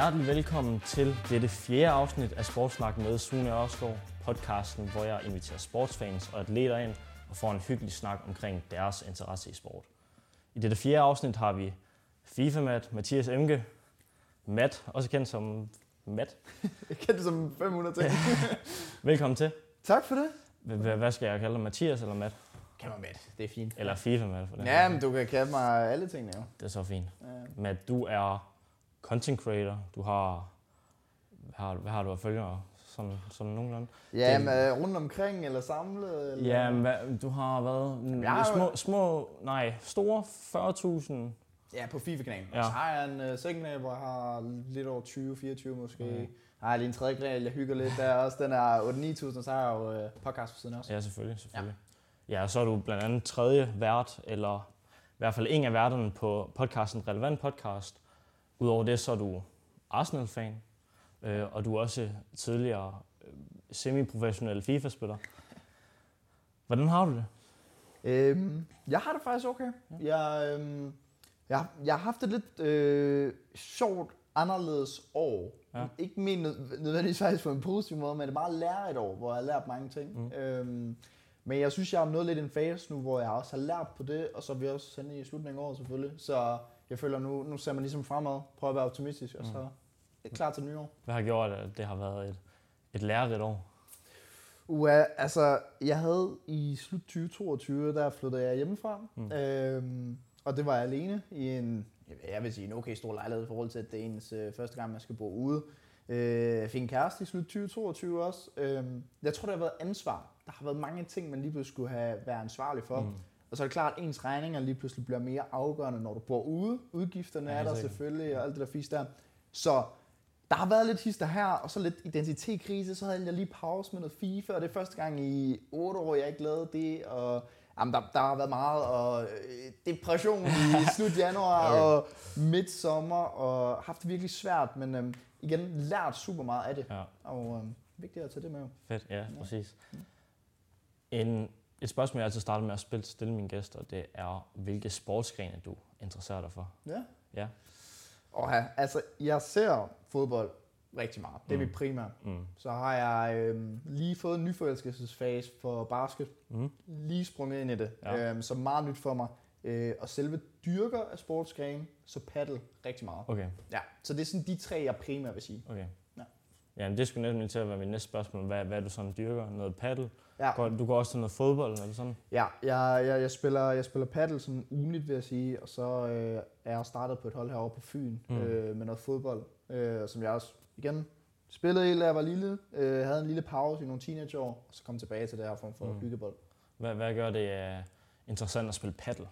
Hjertelig velkommen til dette fjerde afsnit af Sportsnak med Sune Ørskov, podcasten, hvor jeg inviterer sportsfans og atleter ind og får en hyggelig snak omkring deres interesse i sport. I dette fjerde afsnit har vi FIFA-Mat, Mathias Emke, Matt, også kendt som Matt. Jeg kender det som 500 ting. Velkommen til. tak for det. Hvad skal jeg kalde dig, Mathias eller Matt? Kan man med Det er fint. Eller FIFA-Mat for det. Ja, men du kan kalde mig alle tingene jo. Det er så fint. Matt, du er content creator. Du har... Hvad har, hvad har du af følgere? Sådan, sådan nogenlunde. Ja, Den- men øh, rundt omkring eller samlet? Eller? Ja, men hvad, du har været har jo- små, små, nej, store 40.000. ja på FIFA-kanalen. Ja. Så har jeg en uh, second kanal, hvor jeg har lidt over 20-24 måske. Okay. har jeg lige en tredje kanal, jeg hygger lidt der også. Den er 8-9.000, og så har jeg jo uh, podcast på siden også. Ja, selvfølgelig, selvfølgelig. Ja. ja, så er du blandt andet tredje vært, eller i hvert fald en af værterne på podcasten Relevant Podcast. Udover det, så er du Arsenal-fan, øh, og du er også tidligere øh, semi-professionel FIFA-spiller. Hvordan har du det? Øhm, jeg har det faktisk okay. Jeg, øhm, jeg, jeg har haft et lidt øh, sjovt, anderledes år. Ja. Ikke nød- nødvendigvis faktisk på en positiv måde, men det er meget lærerigt år, hvor jeg har lært mange ting. Mm. Øhm, men jeg synes, jeg er nået lidt en fase nu, hvor jeg også har lært på det, og så er vi også sende i slutningen af året selvfølgelig. Så jeg føler, nu, nu ser man ligesom fremad, prøver at være optimistisk, og så er jeg klar til nyår. Hvad har gjort, at det har været et, et lærerigt år? Ua, altså, jeg havde i slut 2022, der flyttede jeg hjemmefra. Mm. Mm. Øhm, og det var jeg alene i en, jeg vil sige, en okay stor lejlighed i forhold til, at det er ens øh, første gang, man skal bo ude. Øh, jeg fik en kæreste i slut 2022 også. Øhm, jeg tror, det har været ansvar. Der har været mange ting, man lige pludselig skulle have været ansvarlig for. Mm. Og så er det klart, at ens regninger lige pludselig bliver mere afgørende, når du bor ude. Udgifterne Ja, er der sikkert. selvfølgelig, og alt det der fisk der. Så der har været lidt hister her, og så lidt identitetskrise. Så havde jeg lige pause med noget FIFA, og det er første gang i otte år, jeg ikke lavede det. Og jamen, der, der har været meget og, øh, depression i slut januar Okay. og midt sommer, og haft det virkelig svært, men øhm, igen lært super meget af det. Ja. Og øhm, vigtigt at tage det med. Fedt, ja, Ja. præcis. En, et spørgsmål, jeg altid starter med at spille, stille mine gæster, det er, hvilke sportsgrene du interesserer dig for? Ja. Ja. Og ja, altså, jeg ser fodbold rigtig meget. Det er Mm. mit primære. Mm. Så har jeg øhm, lige fået en nyforelskelsesfase for basket. Mm. Lige sprunget ind i det. Ja. Øhm, så meget nyt for mig. Øh, og selve dyrker af sportsgrene, så paddle rigtig meget. Okay, Ja, så det er sådan de tre, jeg primært vil sige. okay. Ja. Ja, men det skulle nemlig til at være mit næste spørgsmål. Hvad, hvad er du sådan dyrker? Noget paddle? Ja, Går, du går også til noget fodbold eller sådan? ja jeg, jeg, jeg, spiller, jeg spiller paddle sådan ugenligt, vil jeg sige. Og så øh, er jeg startet på et hold herovre på Fyn Mm. øh, med noget fodbold. Øh, som jeg også, igen, spillede helt, da jeg var lille. Øh, havde en lille pause i nogle teenageår. Og så kom tilbage til det her form for Mm. byggebold. Hvad, hvad gør det uh, interessant at spille paddle?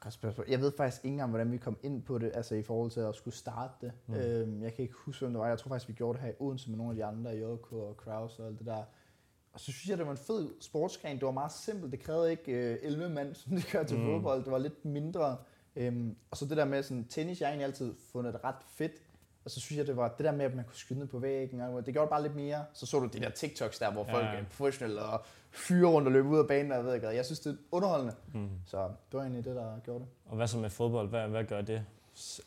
Godt spørgsmål. Jeg ved faktisk ikke engang, hvordan vi kom ind på det, altså i forhold til at skulle starte det. Mm. Øhm, jeg kan ikke huske, hvem det var. Jeg tror faktisk, vi gjorde det her i Odense med nogle af de andre, JK og Kraus og alt det der. Og så synes jeg, det var en fed sportsgren. Det var meget simpelt. Det krævede ikke øh, 11 mand, som det gør til Mm. fodbold. Det var lidt mindre. Øhm, og så det der med sådan, tennis, jeg har egentlig altid fundet ret fedt. Og så synes jeg, det var det der med, at man kunne skyde på væggen. Og det gjorde det bare lidt mere. Så så du de der TikToks der, hvor Ja, folk er professionelle og fyre rundt og løber ud af banen. Og jeg ved ikke. Jeg synes, det er underholdende. Mm. Så det var egentlig det, der gjorde det. Og hvad så med fodbold? Hvad, hvad gør det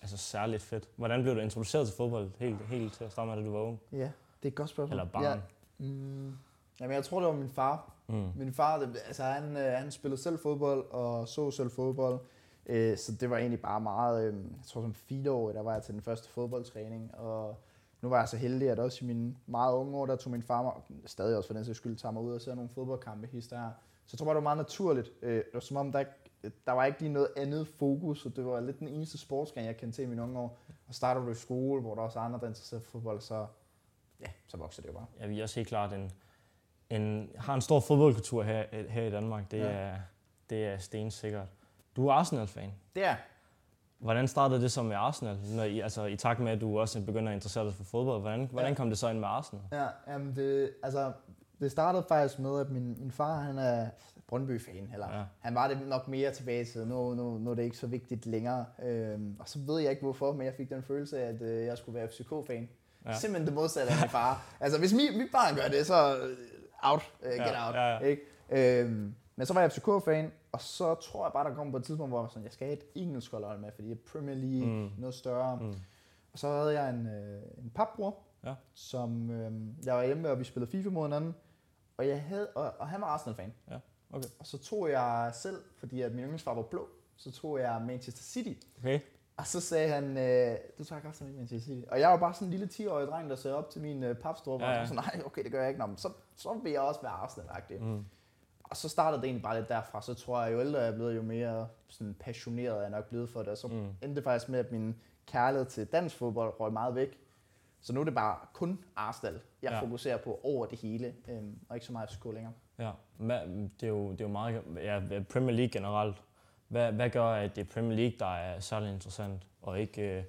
altså særligt fedt? Hvordan blev du introduceret til fodbold helt, helt til at starte med, da du var ung? Ja, det er et godt spørgsmål. Eller barn? Ja, mm, jamen, jeg tror, det var min far. Mm. Min far, det, altså, han, øh, han spillede selv fodbold og så selv fodbold. Øh, så det var egentlig bare meget, øh, jeg tror som fire år, der var jeg til den første fodboldtræning. Og nu var jeg så heldig, at også i mine meget unge år, der tog min far mig, og stadig også for den sags skyld, tager mig ud og ser nogle fodboldkampe hist der. Så jeg tror bare, det var meget naturligt. Øh, det var som om, der, der var ikke lige noget andet fokus, og det var lidt den eneste sportsgren, jeg kendte til i mine unge år. Og starter du i skole, hvor der også er andre, der interesserer for fodbold, så, ja, så vokser det jo bare. Ja, vi er også helt klart en, en, har en stor fodboldkultur her, her i Danmark. Det, Ja. er, det er stensikkert. Du er Arsenal-fan. Det er Hvordan startede det så med Arsenal? Når I, altså, I takt med, at du også begynder at interessere dig for fodbold, hvordan, hvordan kom det så ind med Arsenal? Ja, jamen det, altså, det startede faktisk med, at min, min far, han er Brøndby-fan, eller Ja. han var det nok mere tilbage til, nu, nu, nu er det ikke så vigtigt længere. Øhm, og så ved jeg ikke hvorfor, men jeg fik den følelse af, at øh, jeg skulle være FCK-fan. Ja. Simpelthen det modsatte af min far. altså hvis mit, mit barn gør det, så out, uh, get Ja, out. ja, ja. Ikke? Øhm, men så var jeg FCK-fan, og så tror jeg bare, der kom på et tidspunkt, hvor jeg var sådan, jeg skal have et engelsk hold med, fordi Premier League Mm. noget større. Mm. Og så havde jeg en, øh, en papbror, Ja. som øh, jeg var hjemme med, og vi spillede FIFA mod hinanden. Og, jeg havde, og, og han var Arsenal-fan. Ja, okay. Og så tog jeg selv, fordi at min yndlingsfar var blå, så tog jeg Manchester City. Okay. Og så sagde han, øh, du tager ikke Arsenal Manchester City. Og jeg var bare sådan en lille 10-årig dreng, der ser op til min øh, papstor. Ja, Ja. Og så nej, okay, det gør jeg ikke. Nå, men så, så vil jeg også være Arsenal-agtig. Mm. Og så startede det egentlig bare lidt derfra. Så tror jeg, jo ældre jeg er blevet, jo mere sådan passioneret er jeg nok blevet for det. Og så Mm. endte det faktisk med, at min kærlighed til dansk fodbold røg meget væk. Så nu er det bare kun Arsenal, jeg Ja. fokuserer på over det hele, øhm, og ikke så meget FCK længere. Ja, det, er jo, det er jo meget... Ja, Premier League generelt. Hvad, hvad gør, at det er Premier League, der er særlig interessant, og ikke øh,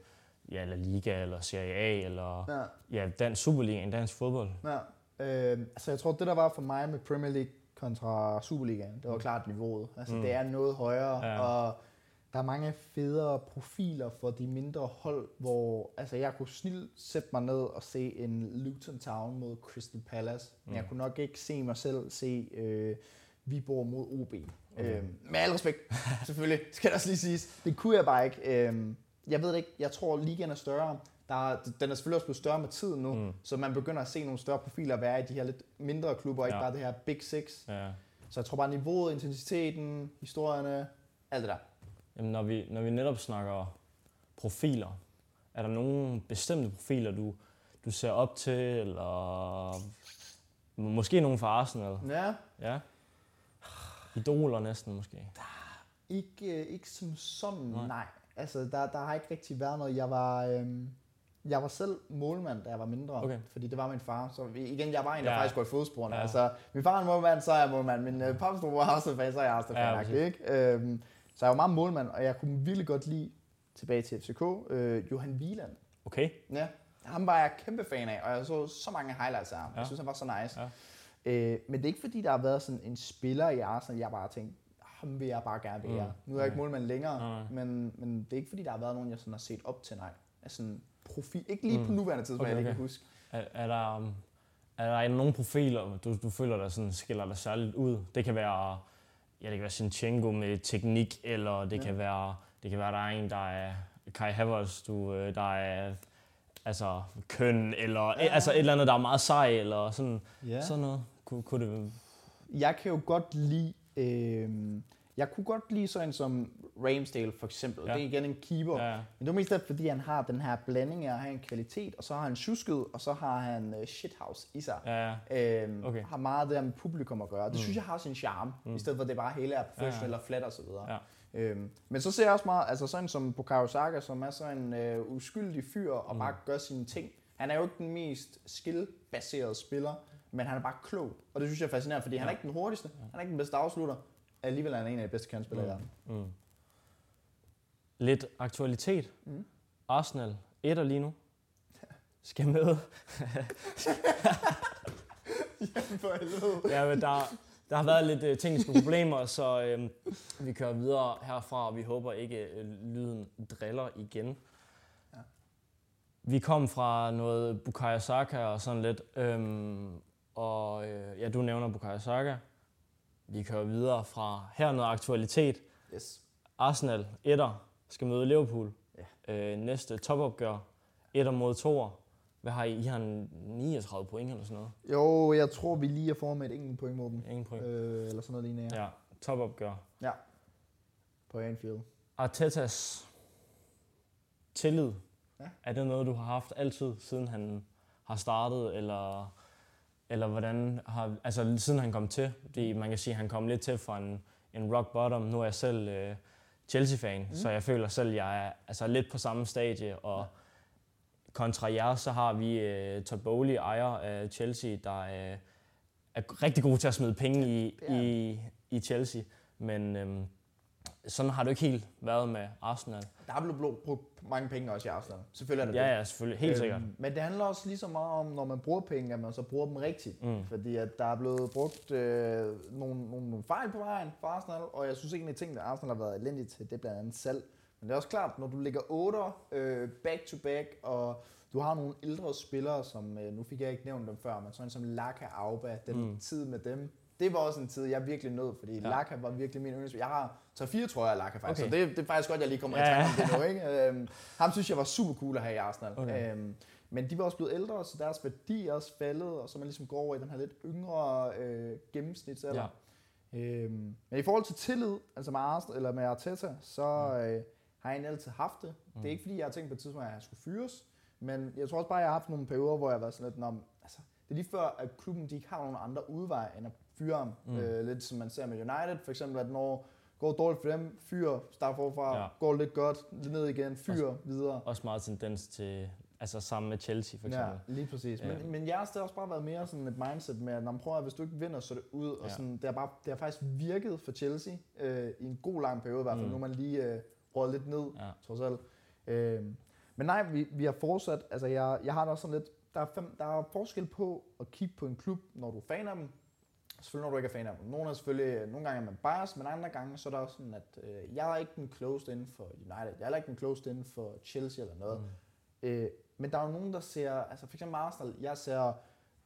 ja, La Liga eller Serie A eller Ja. ja, dansk Superliga, en dansk fodbold? Ja. Øh, altså jeg tror, det der var for mig med Premier League kontra Superligaen, det var klart niveauet. Altså Mm. mm. det er noget højere, ja. og der er mange federe profiler for de mindre hold, hvor altså jeg kunne snilt sætte mig ned og se en Luton Town mod Crystal Palace, men Mm. jeg kunne nok ikke se mig selv se øh, Viborg mod OB. Okay. Okay. Øh, med al respekt, selvfølgelig, skal der også lige siges. Det kunne jeg bare ikke. Øh, jeg ved det ikke, jeg tror ligaen er større. Der er, den er selvfølgelig også blevet større med tiden nu, Mm. så man begynder at se nogle større profiler være i de her lidt mindre klubber, ikke Ja. bare det her Big Six. Ja. Så jeg tror bare niveauet, intensiteten, historierne, alt det der. Jamen, når vi, når vi netop snakker profiler, er der nogle bestemte profiler, du, du ser op til, eller måske nogen fra Arsenal? Ja, Ja. Idoler næsten måske. ikke, øh, ikke som sådan, Nej. nej. Altså, der, der har ikke rigtig været noget. Jeg var, øhm, jeg var selv målmand, da jeg var mindre, Okay. fordi det var min far. Så igen, jeg var en, der Ja. faktisk går i fodsporene. Ja. Altså, min far er målmand, så er jeg målmand. Min øh, papstor var også fan, så er jeg også Ja, fan, præcis. ja, ikke? Øhm, så jeg var meget målmand, og jeg kunne virkelig godt lide, tilbage til FCK, øh, Johan Wieland. Okay. Ja, ham var jeg kæmpe fan af, og jeg så så mange highlights af ham. Ja. Jeg synes, han var så nice. Ja. Øh, men det er ikke fordi, der har været sådan en spiller i Arsenal, jeg bare har tænkt, ham vil jeg bare gerne være. Mm. Nu er jeg ikke målmand længere, men, men det er ikke fordi, der har været nogen, jeg sådan har set op til, nej. Altså sådan profil. Ikke lige Mm. på nuværende tidspunkt, Okay, okay, jeg okay. kan huske. Er, er der, um, er der nogle profiler, du, du føler, der sådan skiller dig særligt ud? Det kan være, ja, det kan være Sinchenko med teknik, eller det, ja. Ja. kan være, det kan være, der er en, der er Kai Havertz, du, øh, der er altså køn, eller ja. Ja. altså et eller andet, der er meget sej, eller sådan, Ja. sådan noget. Kunne, kunne det, Jeg kan jo godt lide... Øh, jeg kunne godt lide sådan som Ramsdale for eksempel. Ja. Det er igen en keeper. ja, Men det var mest derfor, fordi han har den her blanding af at have en kvalitet, og så har han tjusket, og så har han uh, shithouse i sig. ja, Øhm, Okay. Har meget af det her med publikum at gøre. Det Mm. synes jeg har sin charme, mm. i stedet for at det bare hele er professionelt Ja, og flat og så videre. Ja. Øhm, men så ser jeg også meget, altså sådan som Bukayo Saka, som er sådan en øh, uskyldig fyr og Mm. bare gør sine ting. Han er jo ikke den mest skill-baserede spiller, men han er bare klog. Og det synes jeg er fascinerende, fordi ja. han er ikke den hurtigste, han er ikke den bedste afslutter. Alligevel er han en af de bedste kantspillere i verden. Mm. Lidt aktualitet. Mm. Arsenal etter lige nu. Skal med. For helvede. Ja, men der, der har været lidt øh, tekniske problemer, så øh, vi kører videre herfra, og vi håber ikke, øh, lyden driller igen. Ja. Vi kom fra noget Bukayo Saka og sådan lidt, øhm, og øh, ja, du nævner Bukayo Saka. Vi kører videre fra her noget aktualitet. Yes. Arsenal, etter, skal møde Liverpool. Ja. Øh, næste topopgør, etter mod toer. Hvad har I? I har en 39 point eller sådan noget? Jo, jeg tror, vi lige er foran med et enkelt point mod dem. Ingen point. Øh, eller sådan noget lignende, ja. Ja, topopgør. ja. På Anfield. Artetas tillid, Ja. er det noget, du har haft altid, siden han har startet, eller, eller hvordan har, altså siden han kom til? Fordi man kan sige, at han kom lidt til fra en, en rock bottom. Nu er jeg selv øh, Chelsea-fan, mm. så jeg føler selv, at jeg er altså, lidt på samme stadie, og kontra jer, så har vi øh, Todd Bowley, ejer af Chelsea, der øh, er rigtig god til at smide penge i, er i, i Chelsea, men øhm, sådan har det jo ikke helt været med Arsenal. Der er blevet brugt- mange penge også i Arsenal. Selvfølgelig er det det. Ja, ja, selvfølgelig. Helt sikkert. Øhm, men det handler også lige så meget om, når man bruger penge, at man så bruger dem rigtigt. Mm. Fordi at der er blevet brugt øh, nogle, nogle, nogle fejl på vejen for Arsenal, og jeg synes egentlig, at ting, der Arsenal har været elendigt til, det er blandt andet salg. Men det er også klart, når du ligger 8 øh, back to back, og du har nogle ældre spillere, som, øh, nu fik jeg ikke nævnt dem før, men sådan som Laka Auba, den Mm. mm. tid med dem, det var også en tid, jeg virkelig nød, fordi ja. Laka var virkelig min yndlingsspiller. Jeg har 3-4 trøjer af Laka faktisk, okay. så det, det er faktisk godt, jeg lige kommer ja. i tanke om det nu. Ikke? Øhm, ham synes jeg var super cool at have i Arsenal. Okay. Øhm, men de var også blevet ældre, så deres værdi er også faldet, og så man ligesom går over i den her lidt yngre øh, gennemsnitsalder. Ja. Øhm, men i forhold til tillid, altså med Arsenal, eller med Arteta, så øh, har jeg altid haft det. Mm. Det er mm. ikke fordi, jeg har tænkt på et tidspunkt, at jeg skulle fyres, men jeg tror også bare, at jeg har haft nogle perioder, hvor jeg har været sådan lidt, om, altså, det er lige før, at klubben de ikke har nogen andre udveje end at fyre ham. Mm. Øh, lidt som man ser med United, for eksempel, at når går dårligt for dem, fyr, start forfra, ja. går lidt godt, lidt ned igen, fyr også, videre. Også meget tendens til, altså sammen med Chelsea for eksempel. Ja, lige præcis. Ja. Men, men jeres det har også bare været mere sådan et mindset med, at når man prøver, at hvis du ikke vinder, så er det ud. Og sådan, det, har bare, det har faktisk virket for Chelsea øh, i en god lang periode i hvert fald. Mm. Nu er man lige øh, rådet lidt ned, ja. trods alt. Øh, men nej, vi, vi har fortsat, altså jeg, jeg har da også sådan lidt, der er, fem, der er forskel på at kigge på en klub, når du er fan af dem, selvfølgelig når du ikke er fan af dem. Nogle, er selvfølgelig, nogle gange er man biased, men andre gange så er der også sådan, at øh, jeg er ikke den closed inden for United, jeg er ikke den closed inden for Chelsea eller noget. Mm. Øh, men der er jo nogen, der ser, altså for eksempel Arsenal, jeg ser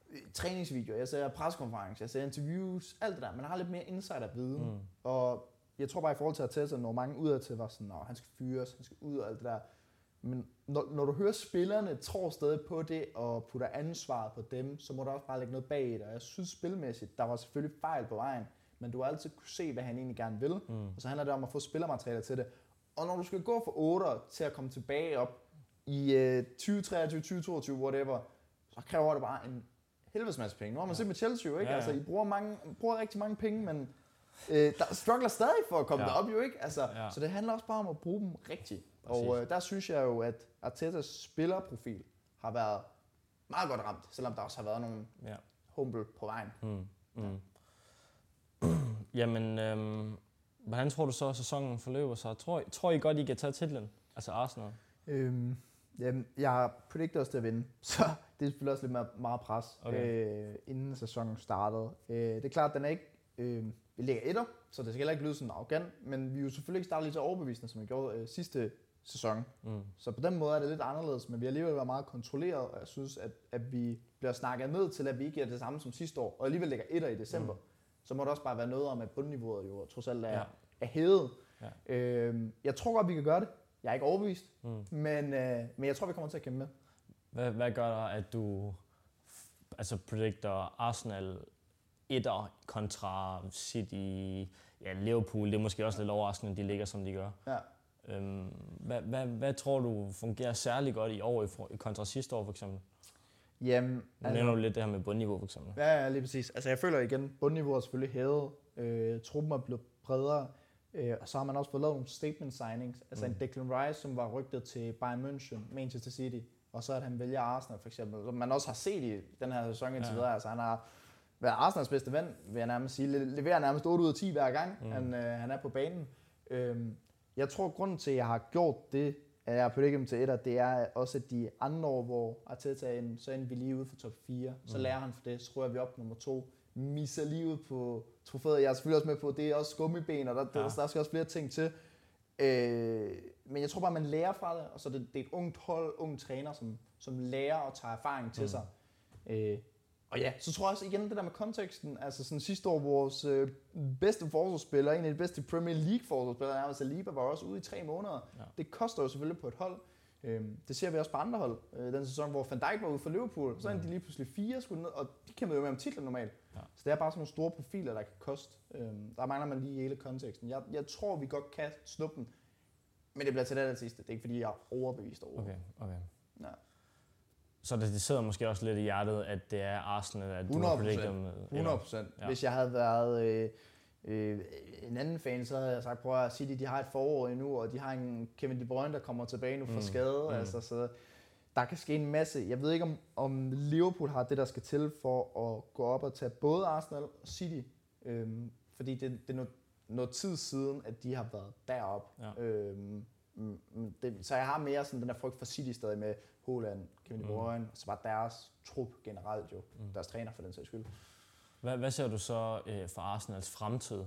øh, træningsvideoer, jeg ser preskonferencer, jeg ser interviews, alt det der. Man har lidt mere insider-viden. Mm. Og jeg tror bare i forhold til Arteta, når mange udad til var sådan, at han skal fyres, han skal ud og alt det der. Men når, når du hører spillerne tror stadig på det og putter ansvaret på dem, så må du også bare lægge noget bag det. Og jeg synes spilmæssigt, der var selvfølgelig fejl på vejen, men du har altid kunne se, hvad han egentlig gerne vil. Mm. Og så handler det om at få spillermateriale til det. Og når du skal gå fra 8 til at komme tilbage op i øh, 2023, 2022, whatever, så kræver det bare en helvedes masse penge. Nu har man ja. set med Chelsea ikke? Ja, ja. Altså, I bruger, mange, bruger rigtig mange penge, men øh, der struggler stadig for at komme ja. derop jo, ikke? Altså, ja. Så det handler også bare om at bruge dem rigtigt. Præcis. Og øh, der synes jeg jo, at Artetas spillerprofil har været meget godt ramt, selvom der også har været nogle ja. humble på vejen. Mm. Mm. Ja. Jamen, øhm, hvordan tror du så, at sæsonen forløber sig? Tror, tror I godt, I kan tage titlen? Altså Arsenal? Øhm, jamen, jeg predikter også til at vinde, så det er selvfølgelig også lidt mere, meget pres, okay. øh, inden sæsonen startede. Øh, det er klart, den er ikke... Øh, vi ligger etter, så det skal heller ikke lyde sådan arrogant, men vi er jo selvfølgelig ikke startet lige så overbevisende, som vi gjorde øh, sidste sæson. Mm. Så på den måde er det lidt anderledes, men vi har alligevel været meget kontrolleret, og jeg synes, at, at vi bliver snakket ned til, at vi ikke er det samme som sidste år, og alligevel ligger etter i december. Mm. Så må det også bare være noget om, at bundniveauet jo trods alt er, ja. er hævet. Ja. Øhm, jeg tror godt, vi kan gøre det. Jeg er ikke overbevist, mm. men, øh, men jeg tror, vi kommer til at kæmpe med. Hvad, hvad gør der, at du altså predicter Arsenal etter kontra City, ja, Liverpool, det er måske også lidt overraskende, at de ligger, som de gør. Ja. Øhm, hvad, hvad, hvad tror du fungerer særlig godt i år i kontra sidste år for eksempel? Jamen, nu altså, nævner du lidt det her med bundniveau for eksempel. Ja, ja, lige præcis. Altså jeg føler igen, bundniveau er selvfølgelig hævet. Øh, truppen er blevet bredere. Øh, og så har man også fået lavet nogle statement signings. Altså mm. en Declan Rice, som var rygtet til Bayern München, Manchester City. Og så at han vælger Arsenal for eksempel. Som man også har set i den her sæson indtil ja. videre. Altså han har været Arsenals bedste ven, vil jeg nærmest sige. Leverer nærmest 8 ud af 10 hver gang, mm. han, øh, han er på banen. Øh, jeg tror, grunden til, at jeg har gjort det, at jeg har puttet dem til etter, det er også, at de andre år, hvor Arteta inde, så er vi lige ude for top 4. Så mm. lærer han for det, så rører vi op nummer 2. Misser lige ud på trofæet. Jeg er selvfølgelig også med på, at det er også gummiben, og der, ja. der, der skal også flere ting til. Øh, men jeg tror bare, man lærer fra det, og så det, det er et ungt hold, ung træner, som, som lærer og tager erfaring til mm. sig. Øh, og ja, så tror jeg også igen det der med konteksten. Altså sådan sidste år, vores øh, bedste forsvarsspiller, en af de bedste Premier League forsvarsspillere, nærmest Saliba, var også ude i tre måneder. Ja. Det koster jo selvfølgelig på et hold. Øhm, det ser vi også på andre hold. Øh, den sæson, hvor Van Dijk var ude for Liverpool, så er de lige pludselig fire skulle ned, og de kæmpede jo med om titlen normalt. Ja. Så det er bare sådan nogle store profiler, der kan koste. Øhm, der mangler man lige hele konteksten. Jeg, jeg tror, vi godt kan snuppe den, men det bliver til det sidste. Det er ikke fordi, jeg er overbevist over. Okay, okay. Ja. Så det, det sidder måske også lidt i hjertet, at det er Arsenal, at 100%, du har predicted med. 100 procent. Ja. Hvis jeg havde været øh, øh, en anden fan, så havde jeg sagt, prøv at City de har et forår endnu, og de har en Kevin De Bruyne, der kommer tilbage nu fra mm. skade. Mm. Altså, så der kan ske en masse. Jeg ved ikke, om, om Liverpool har det, der skal til for at gå op og tage både Arsenal og City. Øhm, fordi det, det er noget, noget tid siden, at de har været deroppe. Ja. Øhm, det, så jeg har mere sådan den der frygt for City stadig med, Holland, Kevin De mm. Bruyne, mm. og så var deres trup generelt jo, mm. deres træner for den sags skyld. Hvad, hvad ser du så øh, for Arsenals fremtid?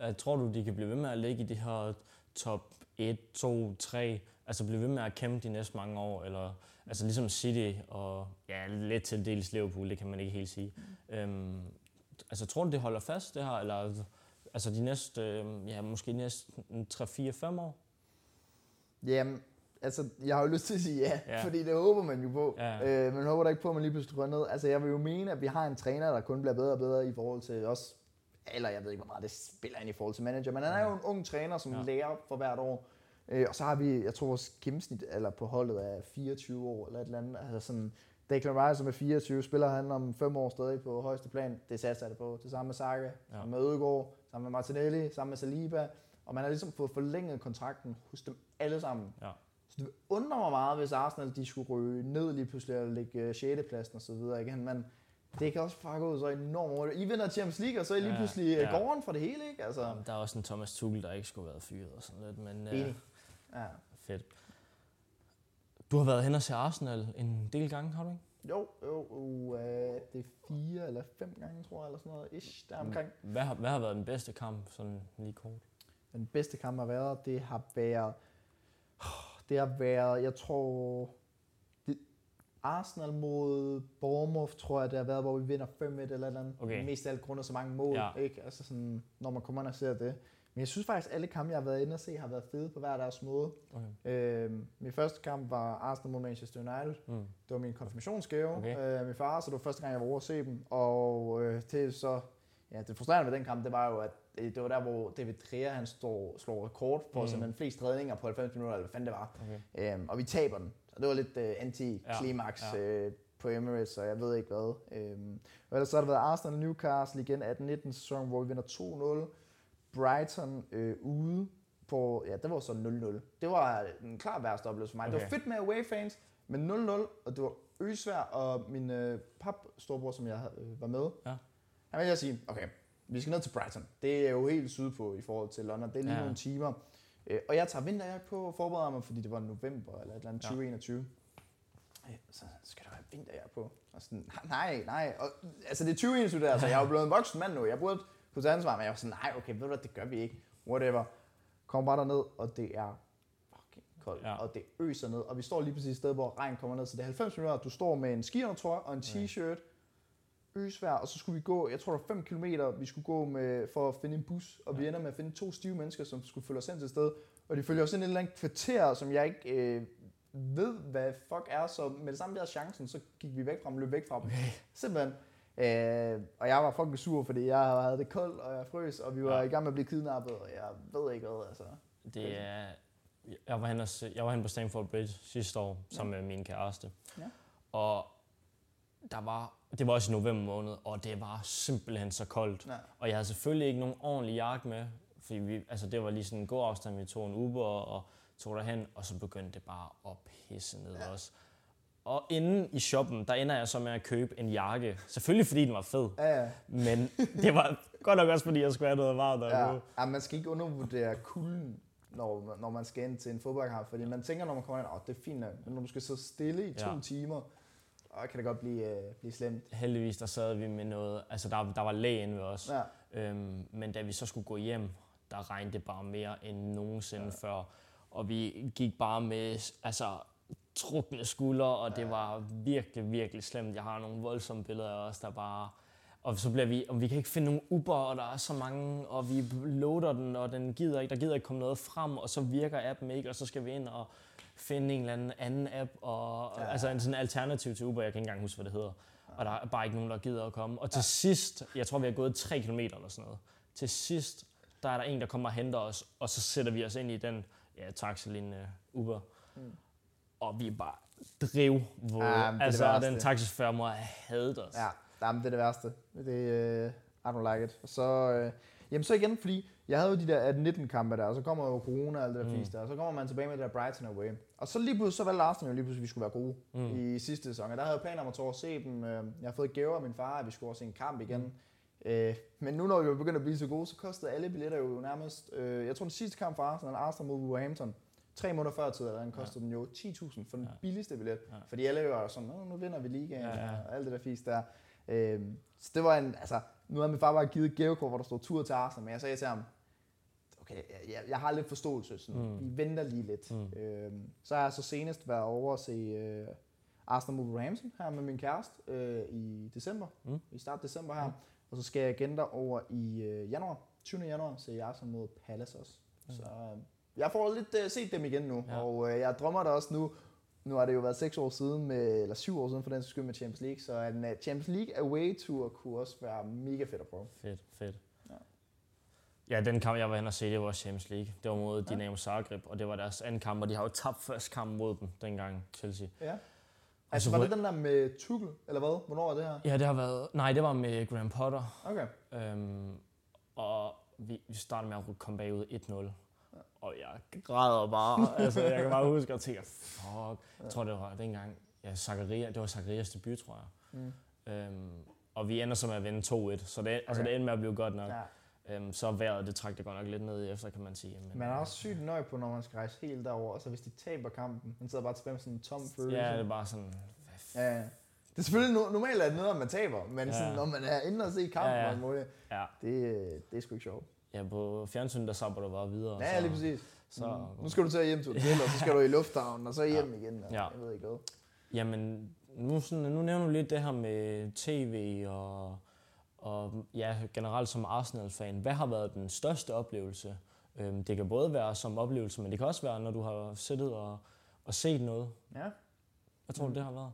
Ja. Tror du, de kan blive ved med at ligge i de her top 1, 2, 3, altså blive ved med at kæmpe de næste mange år, eller altså ligesom City og ja, lidt til dels Liverpool, det kan man ikke helt sige. Mm. Øhm, altså, tror du, det holder fast, det her? Eller altså de næste, øh, ja, måske næste 3-4-5 år? Jamen, altså, jeg har jo lyst til at sige ja, Ja. fordi det håber man jo på. Ja. Øh, man håber da ikke på, at man lige pludselig går ned. Altså, jeg vil jo mene, at vi har en træner, der kun bliver bedre og bedre i forhold til os. Eller jeg ved ikke, hvor meget det spiller ind i forhold til manager, men han er jo en ung træner, som Ja. lærer for hvert år. Øh, og så har vi, jeg tror, vores gennemsnit eller på holdet er 24 år eller et eller andet. Altså sådan, Declan Rice, som er 24, spiller han om fem år stadig på højeste plan. Det satser jeg det på. Det samme med Saka, Ja. ja. med Ødegaard, sammen med Martinelli, sammen med Saliba. Og man har ligesom fået forlænget kontrakten hos dem alle sammen. Ja. Så det undrer mig meget, hvis Arsenal de skulle ryge ned lige pludselig og ligge 6. pladsen og så videre igen. Men det kan også bare gå så enormt hurtigt. I vinder Champions League, og så er I lige pludselig ja. ja. gården for det hele, ikke? Altså, Jamen, Der er også en Thomas Tuchel, der ikke skulle have været fyret og sådan lidt, men øh, Enig. ja. fedt. Du har været hen og se Arsenal en del gange, har du ikke? Jo, jo, øh, det er fire eller fem gange, tror jeg, eller sådan noget. Ish, der omkring. Hvad har, hvad har været den bedste kamp, sådan lige kort? Den bedste kamp har været, det har været, det har været, jeg tror, det, Arsenal mod Bournemouth, tror jeg, det har været, hvor vi vinder 5-1 eller et andet. Okay. Mest af alt grund af så mange mål, Ja. ikke? Altså sådan, når man kommer ind og ser det. Men jeg synes faktisk, at alle kampe, jeg har været inde og se, har været fede på hver deres måde. Okay. Øh, min første kamp var Arsenal mod Manchester United. Mm. Det var min konfirmationsgave Okay. øh, min far, så det var første gang, jeg var over at se dem. Og øh, det er så, ja, det frustrerende ved den kamp, det var jo, at det, det var der, hvor David Trier, han står, slår rekord på Mm. simpelthen flest redninger på 90 minutter, eller hvad fanden det var. Okay. Øhm, og vi taber den. Så det var lidt øh, anti-klimaks Ja, ja, øh, på Emirates, og jeg ved ikke hvad. Øhm, og ellers så har der været Arsenal og Newcastle igen 18-19 sæson, hvor vi vinder 2-0. Brighton øh, ude på, ja, det var så 0-0. Det var en klar værste oplevelse for mig. Okay. Det var fedt med away-fans, men 0-0, og det var øsvær, og min øh, pap storbror, som jeg øh, var med, Ja. Han ville sige, okay, vi skal ned til Brighton. Det er jo helt sydpå i forhold til London. Det er lige Ja. ja. nogle timer. Øh, og jeg tager vinterjakke på og forbereder mig, fordi det var november eller et eller andet Ja. 2021. Øh, Så skal du have vinterjakke på? Og sådan, nej, nej. Og, altså det er 2021 der, altså jeg er jo blevet en voksen mand nu. Jeg burde kunne tage ansvar, men jeg var sådan, nej, okay, ved du hvad, det gør vi ikke. Whatever. Kommer bare derned, og det er fucking koldt, Ja. ja. og det øser ned. Og vi står lige præcis et sted, hvor regn kommer ned, så det er 90 minutter, du står med en skiundertrøje og en t-shirt, øsvær, og så skulle vi gå, jeg tror der var 5 km, vi skulle gå med, for at finde en bus, og vi ender med at finde to stive mennesker, som skulle følge os hen til et sted, og de følger os ind i et eller andet kvarter, som jeg ikke øh, ved, hvad fuck er, så med det samme der chancen, så gik vi væk fra dem, løb væk fra dem. Okay. Simpelthen. Øh, og jeg var fucking sur, fordi jeg havde det koldt, og jeg frøs, og vi var Ja. ja. i gang med at blive kidnappet, og jeg ved ikke hvad, altså. Det er... Jeg var, hen se, jeg var hen på Stamford Bridge sidste år, sammen med min kæreste. Ja. Og der var, det var også i november måned, og det var simpelthen så koldt. Ja. Og jeg havde selvfølgelig ikke nogen ordentlig jakke med, fordi vi, altså det var lige sådan en god afstand, vi tog en Uber og tog derhen, og så begyndte det bare at pisse ned ja. os. Og inde i shoppen, der ender jeg så med at købe en jakke. Selvfølgelig fordi den var fed, Ja, ja. men det var godt nok også fordi, jeg skulle have noget varmt at Ja, ja, man skal ikke undervurdere kulden, når, når man skal ind til en fodboldkamp, fordi man tænker, når man kommer ind, åh, det er fint men når du skal sidde stille i to ja. timer, åh, kan det godt blive, øh, blive slemt. Heldigvis, der sad vi med noget, altså der, der var læge inde ved os. Ja. Øhm, men da vi så skulle gå hjem, der regnede det bare mere end nogensinde ja. før. Og vi gik bare med altså, trukne skuldre, og det var virkelig, virkelig slemt. Jeg har nogle voldsomme billeder af os, der bare... Og så bliver vi, og vi kan ikke finde nogen Uber, og der er så mange, og vi loader den, og den gider ikke, der gider ikke komme noget frem, og så virker appen ikke, og så skal vi ind og finde en eller anden anden app, og ja. Ja. altså en sådan alternativ til Uber, jeg kan ikke engang huske, hvad det hedder. Og der er bare ikke nogen, der gider at komme. Og til ja. sidst, jeg tror, vi har gået 3 km eller sådan noget. Til sidst, der er der en, der kommer og henter os, og så sætter vi os ind i den ja, taxilignende Uber. Mm. Og vi er bare drivvåde. Ja, men det det altså, værste. den taxichauffør må have hadet os. Ja, jamen, det er det værste. Det, uh, I don't like it. Og så, uh, jamen så igen, fordi jeg havde jo de der 18-19 kampe der, og så kommer jo corona og alt det der Mm. mm. der, og så kommer man tilbage med det der Brighton away. Og så lige pludselig, så valgte Arsenal jo lige pludselig, at vi skulle være gode Mm. i sidste sæson. Og der havde jeg planer om at tage over og se dem. Øh, Jeg har fået gaver af min far, at vi skulle over se en kamp igen. Mm. Øh, men nu når vi begynder at blive så gode, så kostede alle billetter jo nærmest... Øh, jeg tror den sidste kamp for Arsenal, Arsenal mod Wolverhampton, tre måneder før tid, den kostede ja. den jo 10.000 for den Ja. billigste billet. Ja. Fordi alle var jo sådan, "Nå, nu vinder vi ligaen, Ja, ja, og alt det der fisk der. Øh, så det var en, altså, nu havde min far bare givet et gavekort, hvor der stod tur til Arsenal, men jeg sagde til ham, okay, jeg, jeg, har lidt forståelse, sådan, Mm. mm. vi venter lige lidt. Mm. Mm. Øh, så har jeg så senest været over at se øh, Arsenal mod Wolverhampton her med min kæreste øh, i december, Mm. mm. i start december her. Og så skal jeg igen over i øh, januar, 20. januar, jeg som mod Palace også. Okay. Så øh, jeg får lidt øh, set dem igen nu, Ja. og øh, jeg drømmer da også nu, nu har det jo været seks år siden, med, eller syv år siden for den skyld med Champions League, så en uh, Champions League away tour kunne også være mega fedt at prøve. Fedt, fedt. Ja. Ja, den kamp, jeg var hen og se, det var Champions League. Det var mod Ja. Dinamo Zagreb, og det var deres anden kamp, og de har jo tabt første kamp mod dem dengang, Chelsea. Ja. Altså så var det den der med Tuchel, eller hvad? Hvornår er det her? Ja, det har været... Nej, det var med Graham Potter. Okay. Øhm, og vi, vi startede med at komme bagud 1-0. Og jeg græder bare. altså, jeg kan bare huske og tænke, fuck. Jeg tror, det var dengang, ja, Zakaria, det var Zakarias debut, tror jeg. Mm. Øhm, og vi ender så med at vinde 2-1, så det, altså, Okay. det endte med at blive godt nok. Ja. Øhm, så vejret, det trak det godt nok lidt ned i efter, kan man sige. Men, Man er også sygt nøje på, når man skal rejse helt derover, så hvis de taber kampen, man sidder bare tilbage med sådan en tom følelse. Ja, det er bare sådan... Ja, ja. Det er selvfølgelig no- normalt, at noget, man taber, men Ja. ja. sådan, når man er inde og se kampen, Ja, ja, ja. ja. Ja, det, øh, det er sgu ikke sjovt. ja på fjernsynet, der sabber du bare videre. Ja, ja, lige præcis. Så, Mm. Nu skal du til hjem til hotel, og så skal du i lufthavnen, og så hjem igen. Og Ja. Jeg ved ikke hvad. Jamen, nu, sådan, nu nævner du lidt det her med tv og, og ja, generelt som Arsenal-fan. Hvad har været den største oplevelse? Øhm, det kan både være som oplevelse, men det kan også være, når du har siddet og, og set noget. Ja. Hvad tror du, Mm. det har været?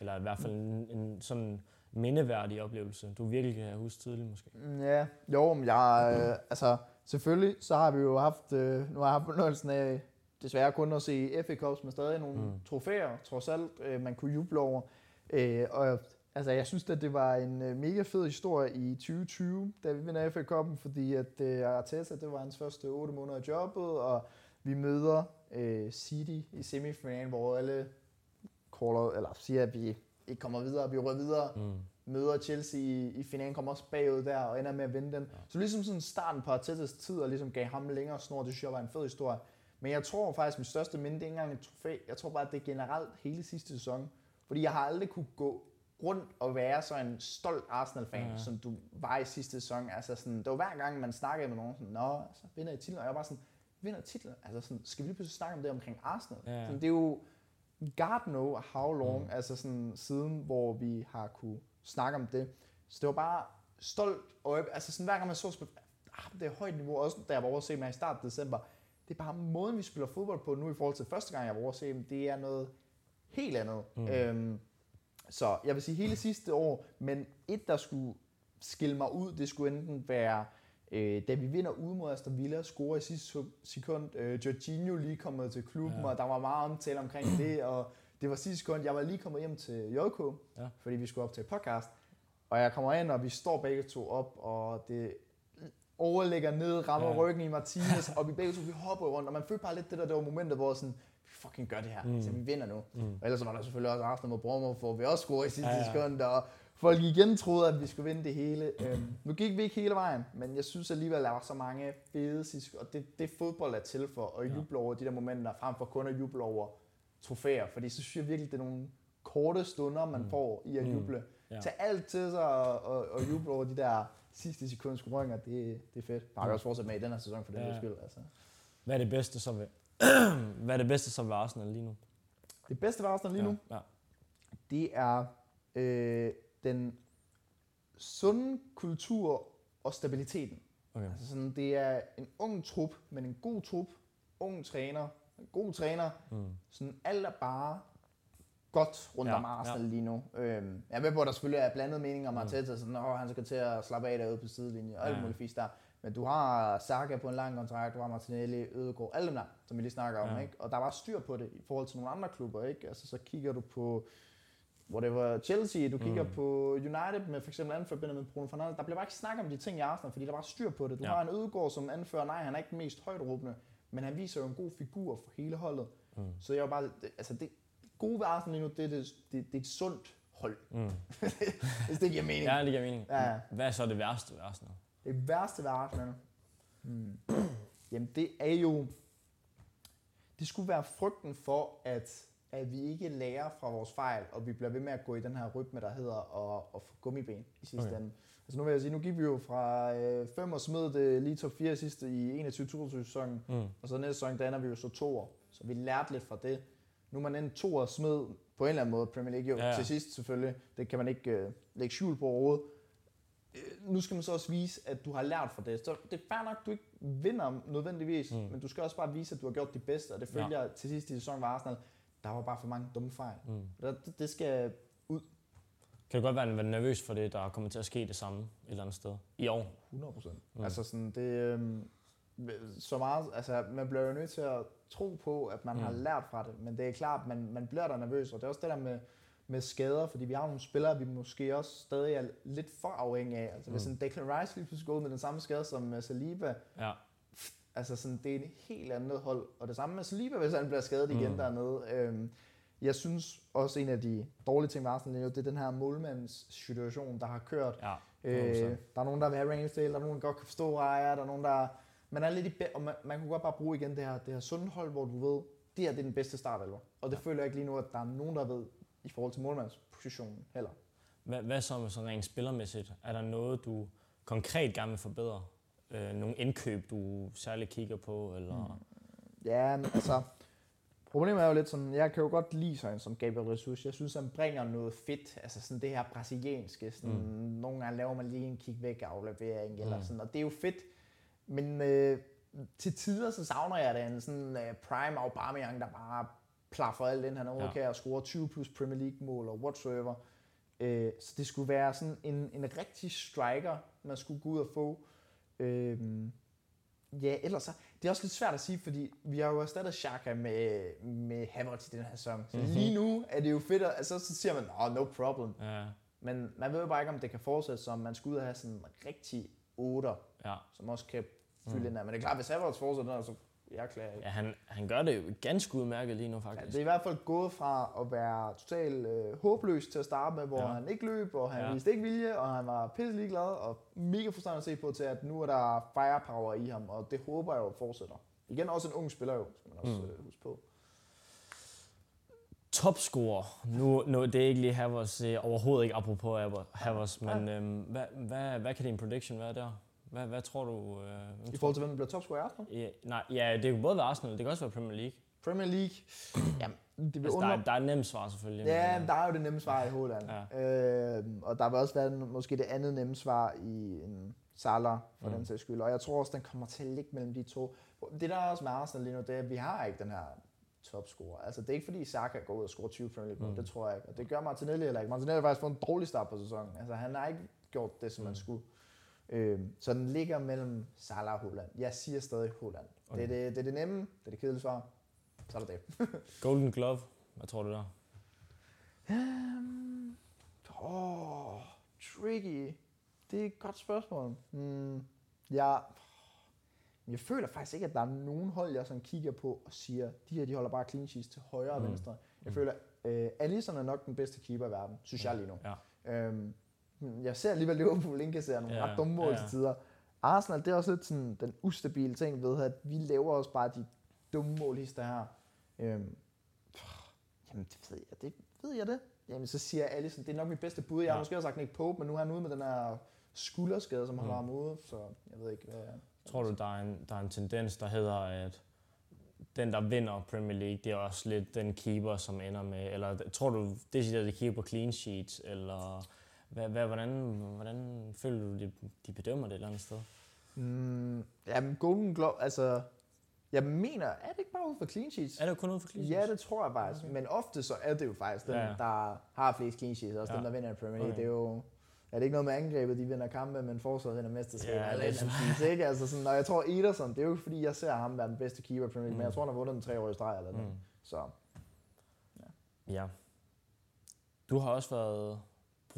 Eller i hvert fald en, en sådan mindeværdig oplevelse, du virkelig kan huske tidligt måske. Mm, Ja, jo, men jeg, øh, altså selvfølgelig, så har vi jo haft, øh, nu har jeg haft fornøjelsen af, desværre kun at se FA Cups, men stadig nogle Mm. mm. trofæer, trods alt, øh, man kunne juble over. Øh, og altså, jeg synes, at det var en øh, mega fed historie i 2020, da vi vinder FA Cup'en, fordi at øh, Arteta, det var hans første 8 måneder i jobbet, og vi møder øh, City i semifinalen, hvor alle caller, eller siger, at vi ikke kommer videre, vi rører videre Mm. møder Chelsea i, i finalen, kommer også bagud der og ender med at vinde den. Ja. Så ligesom sådan starten på Artetas tid, og ligesom gav ham længere snor, det synes jeg var en fed historie. Men jeg tror faktisk, at mit største minde, det er ikke engang et trofæ. Jeg tror bare, at det er generelt hele sidste sæson. Fordi jeg har aldrig kunne gå rundt og være så en stolt Arsenal-fan, Ja. som du var i sidste sæson. Altså sådan, det var hver gang, man snakkede med nogen, sådan, Nå, altså, vinder I titlen? Og jeg var bare sådan, vinder titlen? Altså sådan, skal vi lige pludselig snakke om det omkring Arsenal? Ja. Sådan, det er jo God know how long, Mm. altså sådan siden, hvor vi har kunne snakke om det. Så det var bare stolt øje, altså sådan hver gang man så spil, ah, det er højt niveau, også da jeg var over at se her i starten af december, det er bare måden, vi spiller fodbold på nu i forhold til første gang, jeg var over at se dem, det er noget helt andet. Mm. Øhm, så jeg vil sige hele sidste år, men et, der skulle skille mig ud, det skulle enten være, øh, da vi vinder ude mod Aston Villa, scorer i sidste sekund, øh, Jorginho lige kommet til klubben, Ja. og der var meget omtale omkring det, og det var sidste sekund, jeg var lige kommet hjem til JK, Ja. fordi vi skulle op til et podcast, og jeg kommer ind, og vi står begge to op, og det overlægger ned, rammer Ja. ryggen i Martinez, og vi begge to, vi hopper rundt, og man følte bare lidt det der, det var momentet, hvor sådan, fucking gør det her, Mm. mm. altså, vi vinder nu. Mm. Og ellers var der selvfølgelig også Arsenal mod Bournemouth, hvor vi også scorede i sidste Ja, ja, sekund, og folk igen troede, at vi skulle vinde det hele. Øhm, nu gik vi ikke hele vejen, men jeg synes alligevel, at der var så mange fede sidste og det, det fodbold er til for, at Ja. juble over de der momenter, frem for kun at juble over trofæer, fordi så synes jeg virkelig, det er nogle korte stunder, man Mm. mm. får i at Mm. juble. Ja. Ja. Tag alt til sig og, og, og juble over de der sidste sekunds scoringer, det, det er fedt. Mm. også fortsat med i den her sæson for den Ja. ja. skyld. Altså. Hvad er det bedste så ved, Hvad er det bedste så ved Arsenal lige nu? Det bedste ved Arsenal lige nu, Ja. ja. det er øh, den sunde kultur og stabiliteten. Okay. Altså sådan, det er en ung trup, men en god trup, ung træner, en god træner. Mm. Sådan alt er bare godt rundt Ja, ja, om Arsenal ja. lige nu. Øhm, jeg er med på, at der selvfølgelig er blandet meninger om Mm. Arteta, sådan, at han skal til at slappe af derude på sidelinjen og alt Ja. muligt fisk der. Men du har Saka på en lang kontrakt, du har Martinelli, Ødegaard, alle dem der, som vi lige snakker om, Ja. ikke? Og der var styr på det i forhold til nogle andre klubber, ikke? Altså så kigger du på whatever, Chelsea, du kigger Mm. på United med for eksempel anførbindet med Bruno Fernandes. Der bliver bare ikke snakket om de ting i Arsenal, fordi der var styr på det. Du Ja. har en Ødegaard som anfører, nej, han er ikke den mest højt råbende, men han viser jo en god figur for hele holdet. Mm. Så jeg var bare, altså det gode ved Arsenal lige nu, det er, det, det, det er et sundt hold, Mm. hvis det giver mening. Ja, det giver mening. Ja. Hvad er så det værste ved Arsenal? Det værste ved Arsenal, hmm. jamen det er jo, det skulle være frygten for, at, at vi ikke lærer fra vores fejl, og vi bliver ved med at gå i den her rytme, der hedder at, at få gummiben i sidste Okay. ende. Altså nu vil jeg sige, nu gik vi jo fra 5 og smed det lige top 4 sidste i 21-22 sæsonen, Mm. og så næste sæson, der ender vi jo så to år. Så vi lærte lidt fra det. Nu er man endte to og smed på en eller anden måde Premier League jo Ja, ja, til sidst selvfølgelig. Det kan man ikke uh, lægge skjul på overhovedet. Øh, nu skal man så også vise, at du har lært fra det. Så det er fair nok, at du ikke vinder nødvendigvis, mm. men du skal også bare vise, at du har gjort dit bedste, og det følger ja. til sidst i sæsonen var Arsenal. Der var bare for mange dumme fejl. Mm. Det, det skal ud. Kan du godt være, være nervøs for det, der kommer til at ske det samme et eller andet sted i år? 100 procent. Mm. Altså sådan, det, øh, så meget, altså man bliver jo nødt til at tro på, at man mm. har lært fra det, men det er klart, man, man bliver der nervøs, og det er også det der med, med skader, fordi vi har nogle spillere, vi måske også stadig er lidt for afhængige af. Altså mm. hvis en Declan Rice lige pludselig går med den samme skade som øh, Saliba, ja. altså sådan, det er en helt andet hold. Og det samme med Saliba, hvis han bliver skadet igen mm. dernede. Øhm, jeg synes også, en af de dårlige ting med Arsenal, det er den her målmandssituation, der har kørt. Ja, øh, der er nogen, der vil have Ramsdale, der er nogen, der godt kan forstå Raya, der er nogen, der man er lidt i og man, man kunne godt bare bruge igen det her, det her sunde hold, hvor du ved, det her det er den bedste startelver. Og det ja. føler jeg ikke lige nu, at der er nogen, der ved i forhold til målmandspositionen heller. Hvad, hvad så sådan rent spillermæssigt? Er der noget, du konkret gerne vil forbedre? Øh, nogle indkøb, du særligt kigger på? Eller? Mm. Ja, altså, problemet er jo lidt sådan, jeg kan jo godt lide sådan som Gabriel Jesus. Jeg synes, han bringer noget fedt, altså sådan det her brasilianske. Sådan, mm. Nogle gange laver man lige en kig væk aflevering, mm. eller sådan, og det er jo fedt. Men øh, til tider så savner jeg det en sådan uh, prime Aubameyang, der bare plaffer alt ind. Han er ja. at score 20 plus Premier League mål og whatsoever. Øh, så det skulle være sådan en, en rigtig striker, man skulle gå ud og få. Øh, ja, ellers så, det er også lidt svært at sige, fordi vi har jo erstattet Xhaka med, med Havertz i den her sæson. Så mm-hmm. lige nu er det jo fedt, at, altså så siger man, oh, no problem. Ja. Men man ved jo bare ikke, om det kan fortsætte, som man skulle ud og have sådan en rigtig 8, ja. som også kan fylde mm. ind. Men det er klart, hvis Havertz fortsætter, så jeg klager ikke. Ja, han, han gør det jo ganske udmærket lige nu faktisk. Ja, det er i hvert fald gået fra at være totalt øh, håbløs til at starte med, hvor ja. han ikke løb, og han ja. viste ikke vilje, og han var pisselig glad og mega frustrerende at se på til, at nu er der firepower i ham, og det håber jeg jo fortsætter. Igen også en ung spiller jo, skal man også mm. øh, huske på. Topscorer. Nu, nu, det er ikke lige Havers, overhovedet ikke apropos Havers, men øhm, hvad, hvad, hvad kan din prediction være der? Hvad, hvad tror du? Øh, I forhold til, hvem der bliver topscorer i Arsenal? Ja, nej, ja, det kan både være Arsenal, det kan også være Premier League. Premier League? Jamen, det vil altså, under... der, er, der er nemt svar selvfølgelig. Ja, men, der er jo det nemme svar i Holland. Ja. Øh, og der vil også være måske det andet nemme svar i en Salah, for mm. den sags skyld. Og jeg tror også, den kommer til at ligge mellem de to. Det der er også med Arsenal lige nu, det er, at vi har ikke den her topscorer. Altså, det er ikke fordi Saka går ud og scorer 20 Premier League mm. det tror jeg ikke. Og det gør Martinelli heller ikke. Martinelli har faktisk fået en dårlig start på sæsonen. Altså, han har ikke gjort det, som mm. man skulle. Øh, så den ligger mellem Salah og Holland. Jeg siger stadig Holland. Okay. Det, er det, det er det nemme, det er det kedelige svar. Så er det det. Golden Glove, hvad tror du der? Um, oh, tricky. Det er et godt spørgsmål. Mm, jeg, jeg føler faktisk ikke, at der er nogen hold, jeg sådan kigger på og siger, de her de holder bare clean sheets til højre og mm. venstre. Jeg mm. føler, uh, Alisson er nok den bedste keeper i verden, synes ja. jeg lige nu. Ja. Um, jeg ser alligevel Liverpool indkassere nogle ja, ret dumme mål ja. til tider. Arsenal, det er også lidt sådan den ustabile ting ved, at vi laver også bare de dumme målhister her. Øhm, jamen, det ved jeg, det ved jeg det. Jamen, så siger jeg Allison, det er nok mit bedste bud. Jeg har ja. måske også sagt Nick Pope, men nu er han ude med den her skulderskade, som mm. holder ham ude, så jeg ved ikke, hvad jeg... Tror du, der er, en, der er en tendens, der hedder, at den, der vinder Premier League, det er også lidt den keeper, som ender med, eller tror du, det er det keeper på clean sheets, eller hvad, hvad, hvordan, hvordan føler du, de, de bedømmer det et eller andet sted? Mm, jamen, Golden Glove, altså... Jeg mener, er det ikke bare ud for clean sheets? Er det kun ud for clean sheets? Ja, det tror jeg faktisk. Okay. Men ofte så er det jo faktisk den, ja. der har flest clean sheets, også ja. den, der vinder Premier League. Okay. Det er jo er det ikke noget med angrebet, de vinder kampe, men forsvaret vinder mesterskabet. Ja, eller det er ikke? Altså sådan, når jeg tror Ederson, det er jo ikke fordi, jeg ser ham være den bedste keeper i Premier League, mm. men jeg tror, han har vundet den tre år i streg eller mm. Så, ja. ja. Du har også været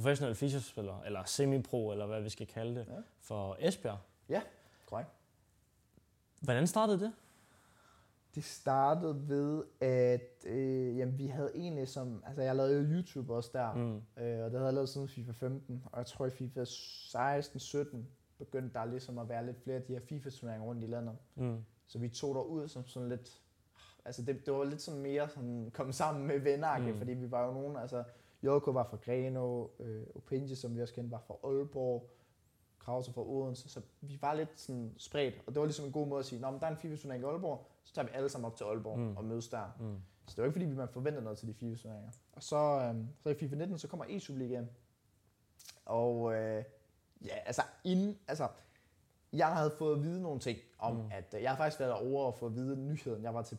professionel fysiospiller, eller semi-pro, eller hvad vi skal kalde det, ja. for Esbjerg. Ja, korrekt. Hvordan startede det? Det startede ved, at øh, jamen, vi havde egentlig som... Altså, jeg lavede jo YouTube også der, mm. øh, og det havde jeg lavet siden FIFA 15, og jeg tror i FIFA 16-17 begyndte der ligesom at være lidt flere af de her FIFA-turneringer rundt i landet. Mm. Så vi tog der ud som sådan lidt... Altså, det, det var lidt sådan mere sådan, komme sammen med venner, mm. fordi vi var jo nogen, altså Joko var fra Greno, øh, Opinje, som vi også kendte, var fra Aalborg, Krause fra Odense, så vi var lidt sådan spredt, og det var ligesom en god måde at sige, Nå, men der er en FIFA-turnering i Aalborg, så tager vi alle sammen op til Aalborg mm. og mødes der. Mm. Så det var ikke fordi, man forventede noget til de FIFA-turneringer. Og så, øh, så i FIFA 19, så kommer e Superligaen, og øh, Ja, altså inden, altså, jeg havde fået at vide nogle ting om, mm. at øh, jeg har faktisk været over og fået at vide nyheden. Jeg var til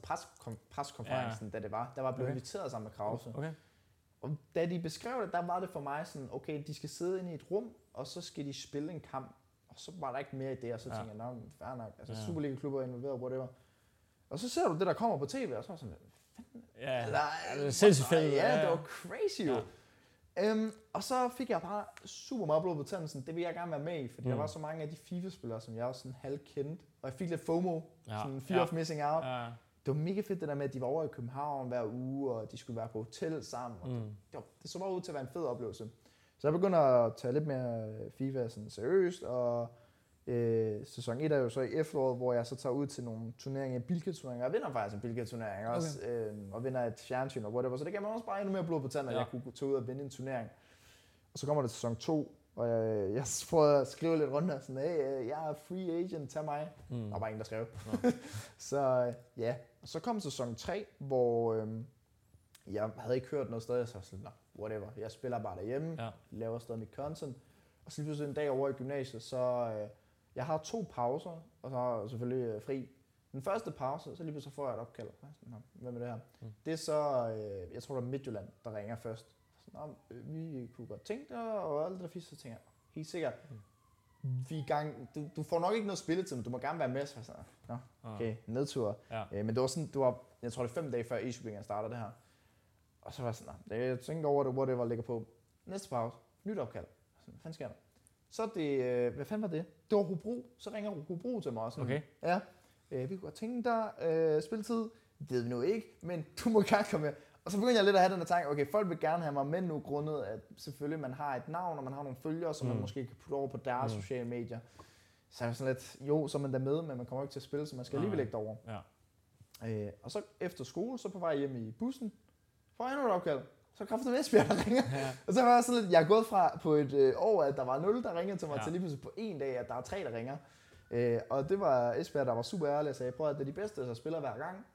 preskonferencen, ja. da det var. Der var blevet okay. inviteret sammen med Krause. Okay. Og da de beskrev det, der var det for mig sådan, okay, de skal sidde inde i et rum, og så skal de spille en kamp. Og så var der ikke mere i det, og så ja. tænkte jeg, nå, fair nok. Altså, ja. Superliga-klubber er involveret, whatever. Og så ser du det, der kommer på tv, og så er sådan, Ja, det er sindssygt fedt. Ja, det var crazy jo. Ja. Øhm, og så fik jeg bare super meget blod på tændelsen. Det vil jeg gerne være med i, fordi mm. der var så mange af de FIFA-spillere, som jeg også sådan halv kendte. Og jeg fik lidt FOMO, ja. sådan fear ja. of missing out. Ja. Det var mega fedt det der med, at de var over i København hver uge, og de skulle være på hotel sammen. Og mm. det, det, var, det så bare ud til at være en fed oplevelse. Så jeg begynder at tage lidt mere FIFA sådan seriøst, og Øh, sæson 1 er jo så i efteråret, hvor jeg så tager ud til nogle turneringer, bilketurneringer. Jeg vinder faktisk en bilketurnering okay. også, øh, og vinder et fjernsyn og whatever. Så det gav mig også bare endnu mere blod på tanden, at ja. jeg kunne tage ud og vinde en turnering. Og så kommer det til sæson 2, og jeg, jeg prøver at skrive lidt rundt og sådan, hey, øh, jeg er free agent, tag mig. Mm. Der var bare ingen, der skrev. Ja. så ja, og så kom sæson 3, hvor øh, jeg havde ikke hørt noget sted, så jeg sådan, whatever, jeg spiller bare derhjemme, ja. laver stadig mit content. Og så lige pludselig en dag over i gymnasiet, så... Øh, jeg har to pauser, og så jeg selvfølgelig øh, fri. Den første pause, så lige pludselig får jeg et opkald. Hvad med det her? Mm. Det er så, øh, jeg tror det er Midtjylland, der ringer først. Så, øh, vi kunne godt tænke det, og alt det der fisk, så tænker jeg, helt sikkert, mm. Vi er gang, du, du, får nok ikke noget spilletid, men du må gerne være med. Så jeg sådan, Nå, ah. okay, nedtur. Ja. Øh, men det var sådan, det var, jeg tror det er fem dage før e startede det her. Og så var jeg sådan, jeg tænkte over det, var ligger på. Næste pause, nyt opkald. Hvad fanden sker der? Så det, øh, hvad fanden var det? Det var Hobro. Så ringer Hobro til mig også. Okay. Ja. Øh, vi kunne godt tænke dig øh, spilletid. Det ved vi nu ikke, men du må gerne komme med. Og så begyndte jeg lidt at have den her tanke, okay, folk vil gerne have mig med nu, grundet at selvfølgelig man har et navn, og man har nogle følgere, som mm. man måske kan putte over på deres mm. sociale medier. Så er jeg sådan lidt, jo, så er man der med, men man kommer ikke til at spille, så man skal alligevel ikke derover. Ja. Øh, og så efter skole, så på vej hjem i bussen, får jeg endnu et opkald så kraftigt Esbjerg, der ringer. Ja. Og så var jeg sådan lidt, jeg er gået fra på et øh, år, at der var 0, der ringede til mig, ja. til lige pludselig på en dag, at der er tre, der ringer. Øh, og det var Esbjerg, der var super ærlig og sagde, prøv at det er de bedste, der spiller hver gang.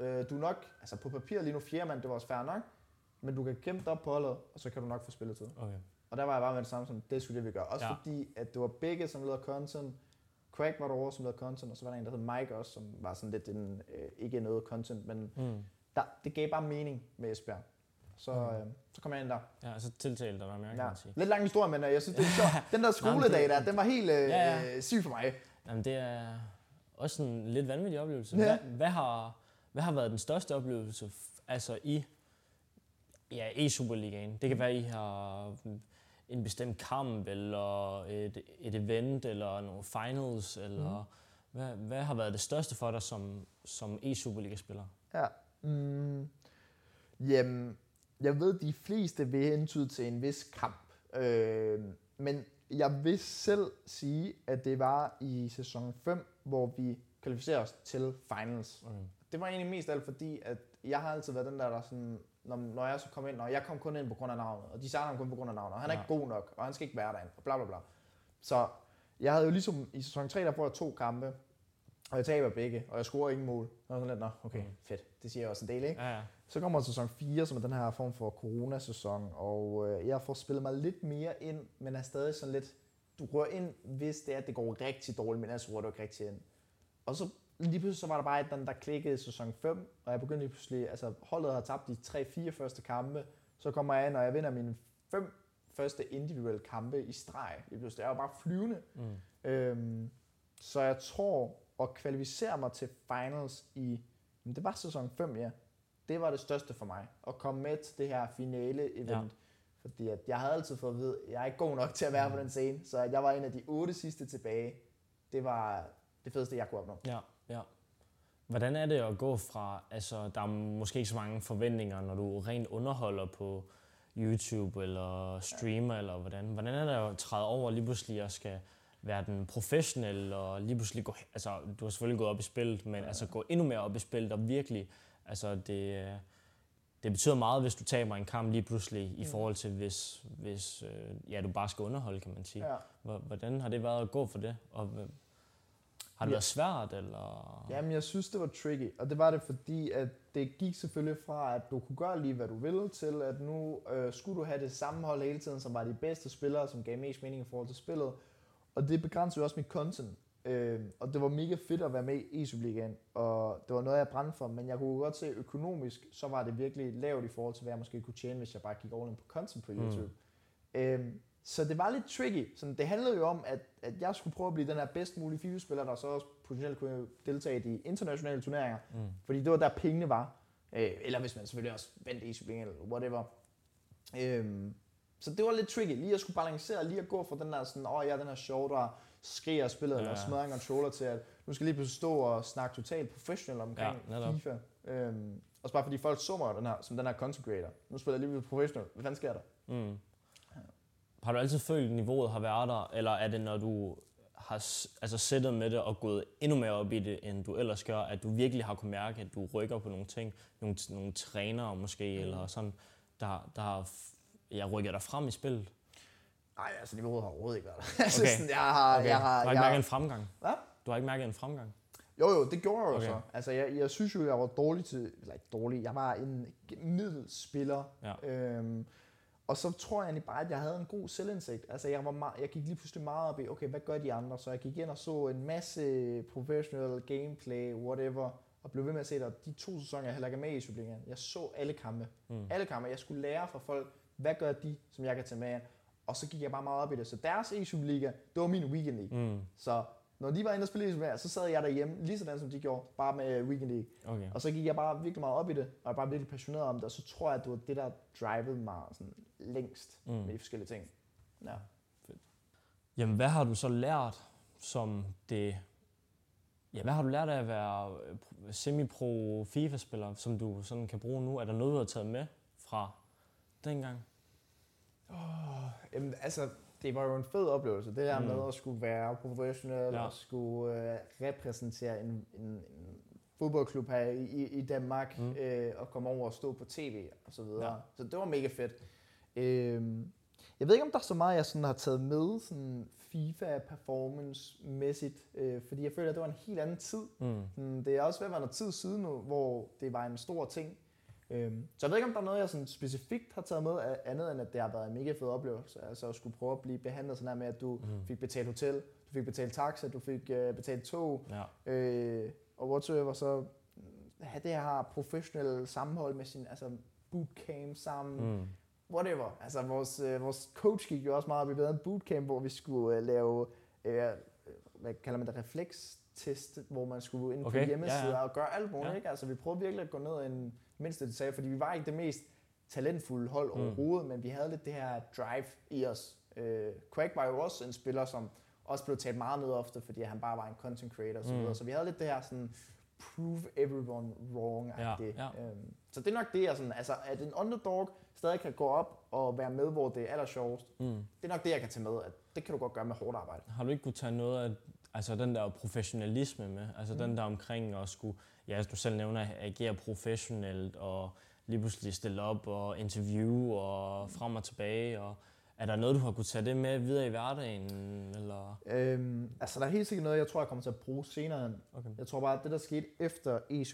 Øh, du er nok, altså på papir lige nu fjerde mand, det var også fair nok, men du kan kæmpe dig op på holdet, og så kan du nok få spilletid. Okay. Og der var jeg bare med det samme som, det skulle det vi gøre. Også ja. fordi, at det var begge, som lavede content. Craig var derovre, som lavede content, og så var der en, der hed Mike også, som var sådan lidt en, øh, ikke noget content, men mm. der, det gav bare mening med Esbjerg så, mm. øh, så kom jeg ind der. Ja, så tiltalte dig mere, kan ja. man sige. Lidt lang historie, men øh, jeg synes, det er sjovt. Den der skoledag der, den var helt øh, ja, ja. syg for mig. Jamen, det er også en lidt vanvittig oplevelse. Ja. Hvad, hvad, har, hvad har været den største oplevelse altså i ja, i Superligaen? Det kan være, I har en bestemt kamp, eller et, et event, eller nogle finals, eller mm. hvad, hvad har været det største for dig som, som e-Superliga-spiller? Ja, mm. Jamen, jeg ved, de fleste vil hentyde til en vis kamp. Øh, men jeg vil selv sige, at det var i sæson 5, hvor vi kvalificerer os til finals. Okay. Det var egentlig mest alt fordi, at jeg har altid været den der, der sådan, når, når jeg så kom ind, og jeg kom kun ind på grund af navnet, og de sagde ham kun på grund af navnet, og han er ja. ikke god nok, og han skal ikke være derinde, og bla bla bla. Så jeg havde jo ligesom i sæson 3, der får jeg to kampe, og jeg taber begge, og jeg scorer ingen mål. Og sådan lidt, nå, okay, mm. fedt. Det siger jeg også en del, ikke? Ja, ja. Så kommer sæson 4, som er den her form for coronasæson, og øh, jeg får spillet mig lidt mere ind, men er stadig sådan lidt, du rører ind, hvis det er, at det går rigtig dårligt, men ellers rører du ikke rigtig ind. Og så lige pludselig så var der bare den, der klikkede i sæson 5, og jeg begyndte lige pludselig, altså holdet har tabt de 3-4 første kampe, så kommer jeg ind, og jeg vinder mine fem første individuelle kampe i streg. Lige pludselig. Jeg var bare flyvende. Mm. Øhm, så jeg tror, at kvalificere mig til finals i, det var sæson 5, ja. Det var det største for mig. At komme med til det her finale-event. Ja. Fordi at jeg havde altid fået at vide, at jeg er ikke god nok til at være mm. på den scene. Så at jeg var en af de otte sidste tilbage. Det var det fedeste, jeg kunne opnå. Ja, ja. Hvordan er det at gå fra, altså der er måske ikke så mange forventninger, når du rent underholder på YouTube eller streamer, eller hvordan? Hvordan er det at træde over lige pludselig og skal være den professionelle og lige pludselig gå, altså du har selvfølgelig gået op i spillet, men ja. altså gå endnu mere op i spillet og virkelig, altså det, det betyder meget, hvis du taber en kamp lige pludselig i mm. forhold til, hvis, hvis øh, ja, du bare skal underholde, kan man sige. Ja. Hvordan har det været at gå for det? Og, har det ja. været svært, eller? Jamen, jeg synes, det var tricky, og det var det, fordi at det gik selvfølgelig fra, at du kunne gøre lige, hvad du ville, til at nu øh, skulle du have det samme hold hele tiden, som var de bedste spillere, som gav mest mening i forhold til spillet. Og det begrænsede jo også mit content. Øh, og det var mega fedt at være med i Superligaen, og det var noget, jeg brændte for, men jeg kunne godt se økonomisk, så var det virkelig lavt i forhold til, hvad jeg måske kunne tjene, hvis jeg bare gik all in på content på YouTube. Mm. Øh, så det var lidt tricky. Så det handlede jo om, at, at jeg skulle prøve at blive den her bedst mulige FIFA-spiller, der så også potentielt kunne deltage i de internationale turneringer. Mm. Fordi det var der pengene var. Øh, eller hvis man selvfølgelig også i Superligaen eller whatever. Øh, så det var lidt tricky. Lige at skulle balancere, lige at gå fra den der sådan, åh oh, ja, den her show, der skriger spillet, ja. eller smadrer en controller til, at nu skal jeg lige pludselig stå og snakke totalt professionelt omkring ja, FIFA. Øhm, også bare fordi folk så mig den her, som den her content creator. Nu spiller jeg lige professionel. Hvad fanden sker der? Mm. Har du altid følt, at niveauet har været der, eller er det, når du har altså sættet med det og gået endnu mere op i det, end du ellers gør, at du virkelig har kunnet mærke, at du rykker på nogle ting, nogle, nogle trænere måske, mm. eller sådan, der, der har jeg rykker dig frem i spillet? Nej, altså niveauet har overhovedet ikke været der. Okay. sådan, jeg har, okay. jeg har, du har ikke mærket en fremgang? Hvad? Du har ikke mærket en fremgang? Jo, jo, det gjorde jeg okay. så. Altså, jeg, jeg synes jo, jeg var dårlig til... Eller ikke dårlig, jeg var en middelspiller. Ja. Øhm, og så tror jeg egentlig bare, at jeg havde en god selvindsigt. Altså, jeg, var meget, jeg gik lige pludselig meget op i, okay, hvad gør de andre? Så jeg gik ind og så en masse professional gameplay, whatever, og blev ved med at se, at de to sæsoner, jeg heller ikke er med i Superligaen, jeg så alle kampe. Mm. Alle kampe. Jeg skulle lære fra folk, hvad gør de, som jeg kan tage med Og så gik jeg bare meget op i det. Så deres e Liga, det var min weekend league. Mm. Så når de var inde og spille e så sad jeg derhjemme, lige sådan som de gjorde, bare med weekend league. Okay. Og så gik jeg bare virkelig meget op i det, og jeg var bare virkelig passioneret om det, og så tror jeg, at det var det, der drivede mig sådan længst mm. med de forskellige ting. Ja. Fedt. Jamen, hvad har du så lært som det... Ja, hvad har du lært af at være semi-pro FIFA-spiller, som du sådan kan bruge nu? Er der noget, du har taget med fra dengang? Oh, jamen, altså, det var jo en fed oplevelse, det der mm. med at skulle være professionel ja. og skulle uh, repræsentere en, en, en fodboldklub her i, i Danmark mm. øh, og komme over og stå på tv og så videre. Ja. Så det var mega fedt. Øh, jeg ved ikke, om der er så meget, jeg sådan har taget med sådan FIFA performance-mæssigt, øh, fordi jeg føler, at det var en helt anden tid. Mm. Det er også ved at være noget tid siden nu, hvor det var en stor ting. Øhm, så jeg ved ikke, om der er noget, jeg sådan specifikt har taget med, andet end at det har været en mega fed oplevelse. Altså at skulle prøve at blive behandlet sådan her med, at du mm. fik betalt hotel, du fik betalt taxa, du fik uh, betalt tog, ja. øh, og whatsoever, så have det her professionelle sammenhold med sin altså bootcamp sammen, mm. whatever. Altså vores, øh, vores coach gik jo også meget op i en bootcamp, hvor vi skulle uh, lave, øh, hvad kalder man det, reflekstest, hvor man skulle ind okay. på hjemmesider ja, ja. og gøre alt muligt. Ja. Ikke? Altså vi prøvede virkelig at gå ned en mindste detalje, fordi vi var ikke det mest talentfulde hold mm. overhovedet, men vi havde lidt det her drive i os. Øh, Craig var jo også en spiller, som også blev talt meget ned ofte, fordi han bare var en content creator og så mm. Så vi havde lidt det her sådan, prove everyone wrong ja, ja. Øhm, så det er nok det, jeg sådan, altså at en underdog stadig kan gå op og være med, hvor det er aller sjovest. Mm. Det er nok det, jeg kan tage med, at det kan du godt gøre med hårdt arbejde. Har du ikke kunne tage noget af altså den der professionalisme med, altså mm. den der omkring at skulle, ja, du selv nævner, agere professionelt og lige pludselig stille op og interview og frem og tilbage og er der noget, du har kunne tage det med videre i hverdagen? Eller? Øhm, altså, der er helt sikkert noget, jeg tror, jeg kommer til at bruge senere. Okay. Jeg tror bare, at det, der skete efter e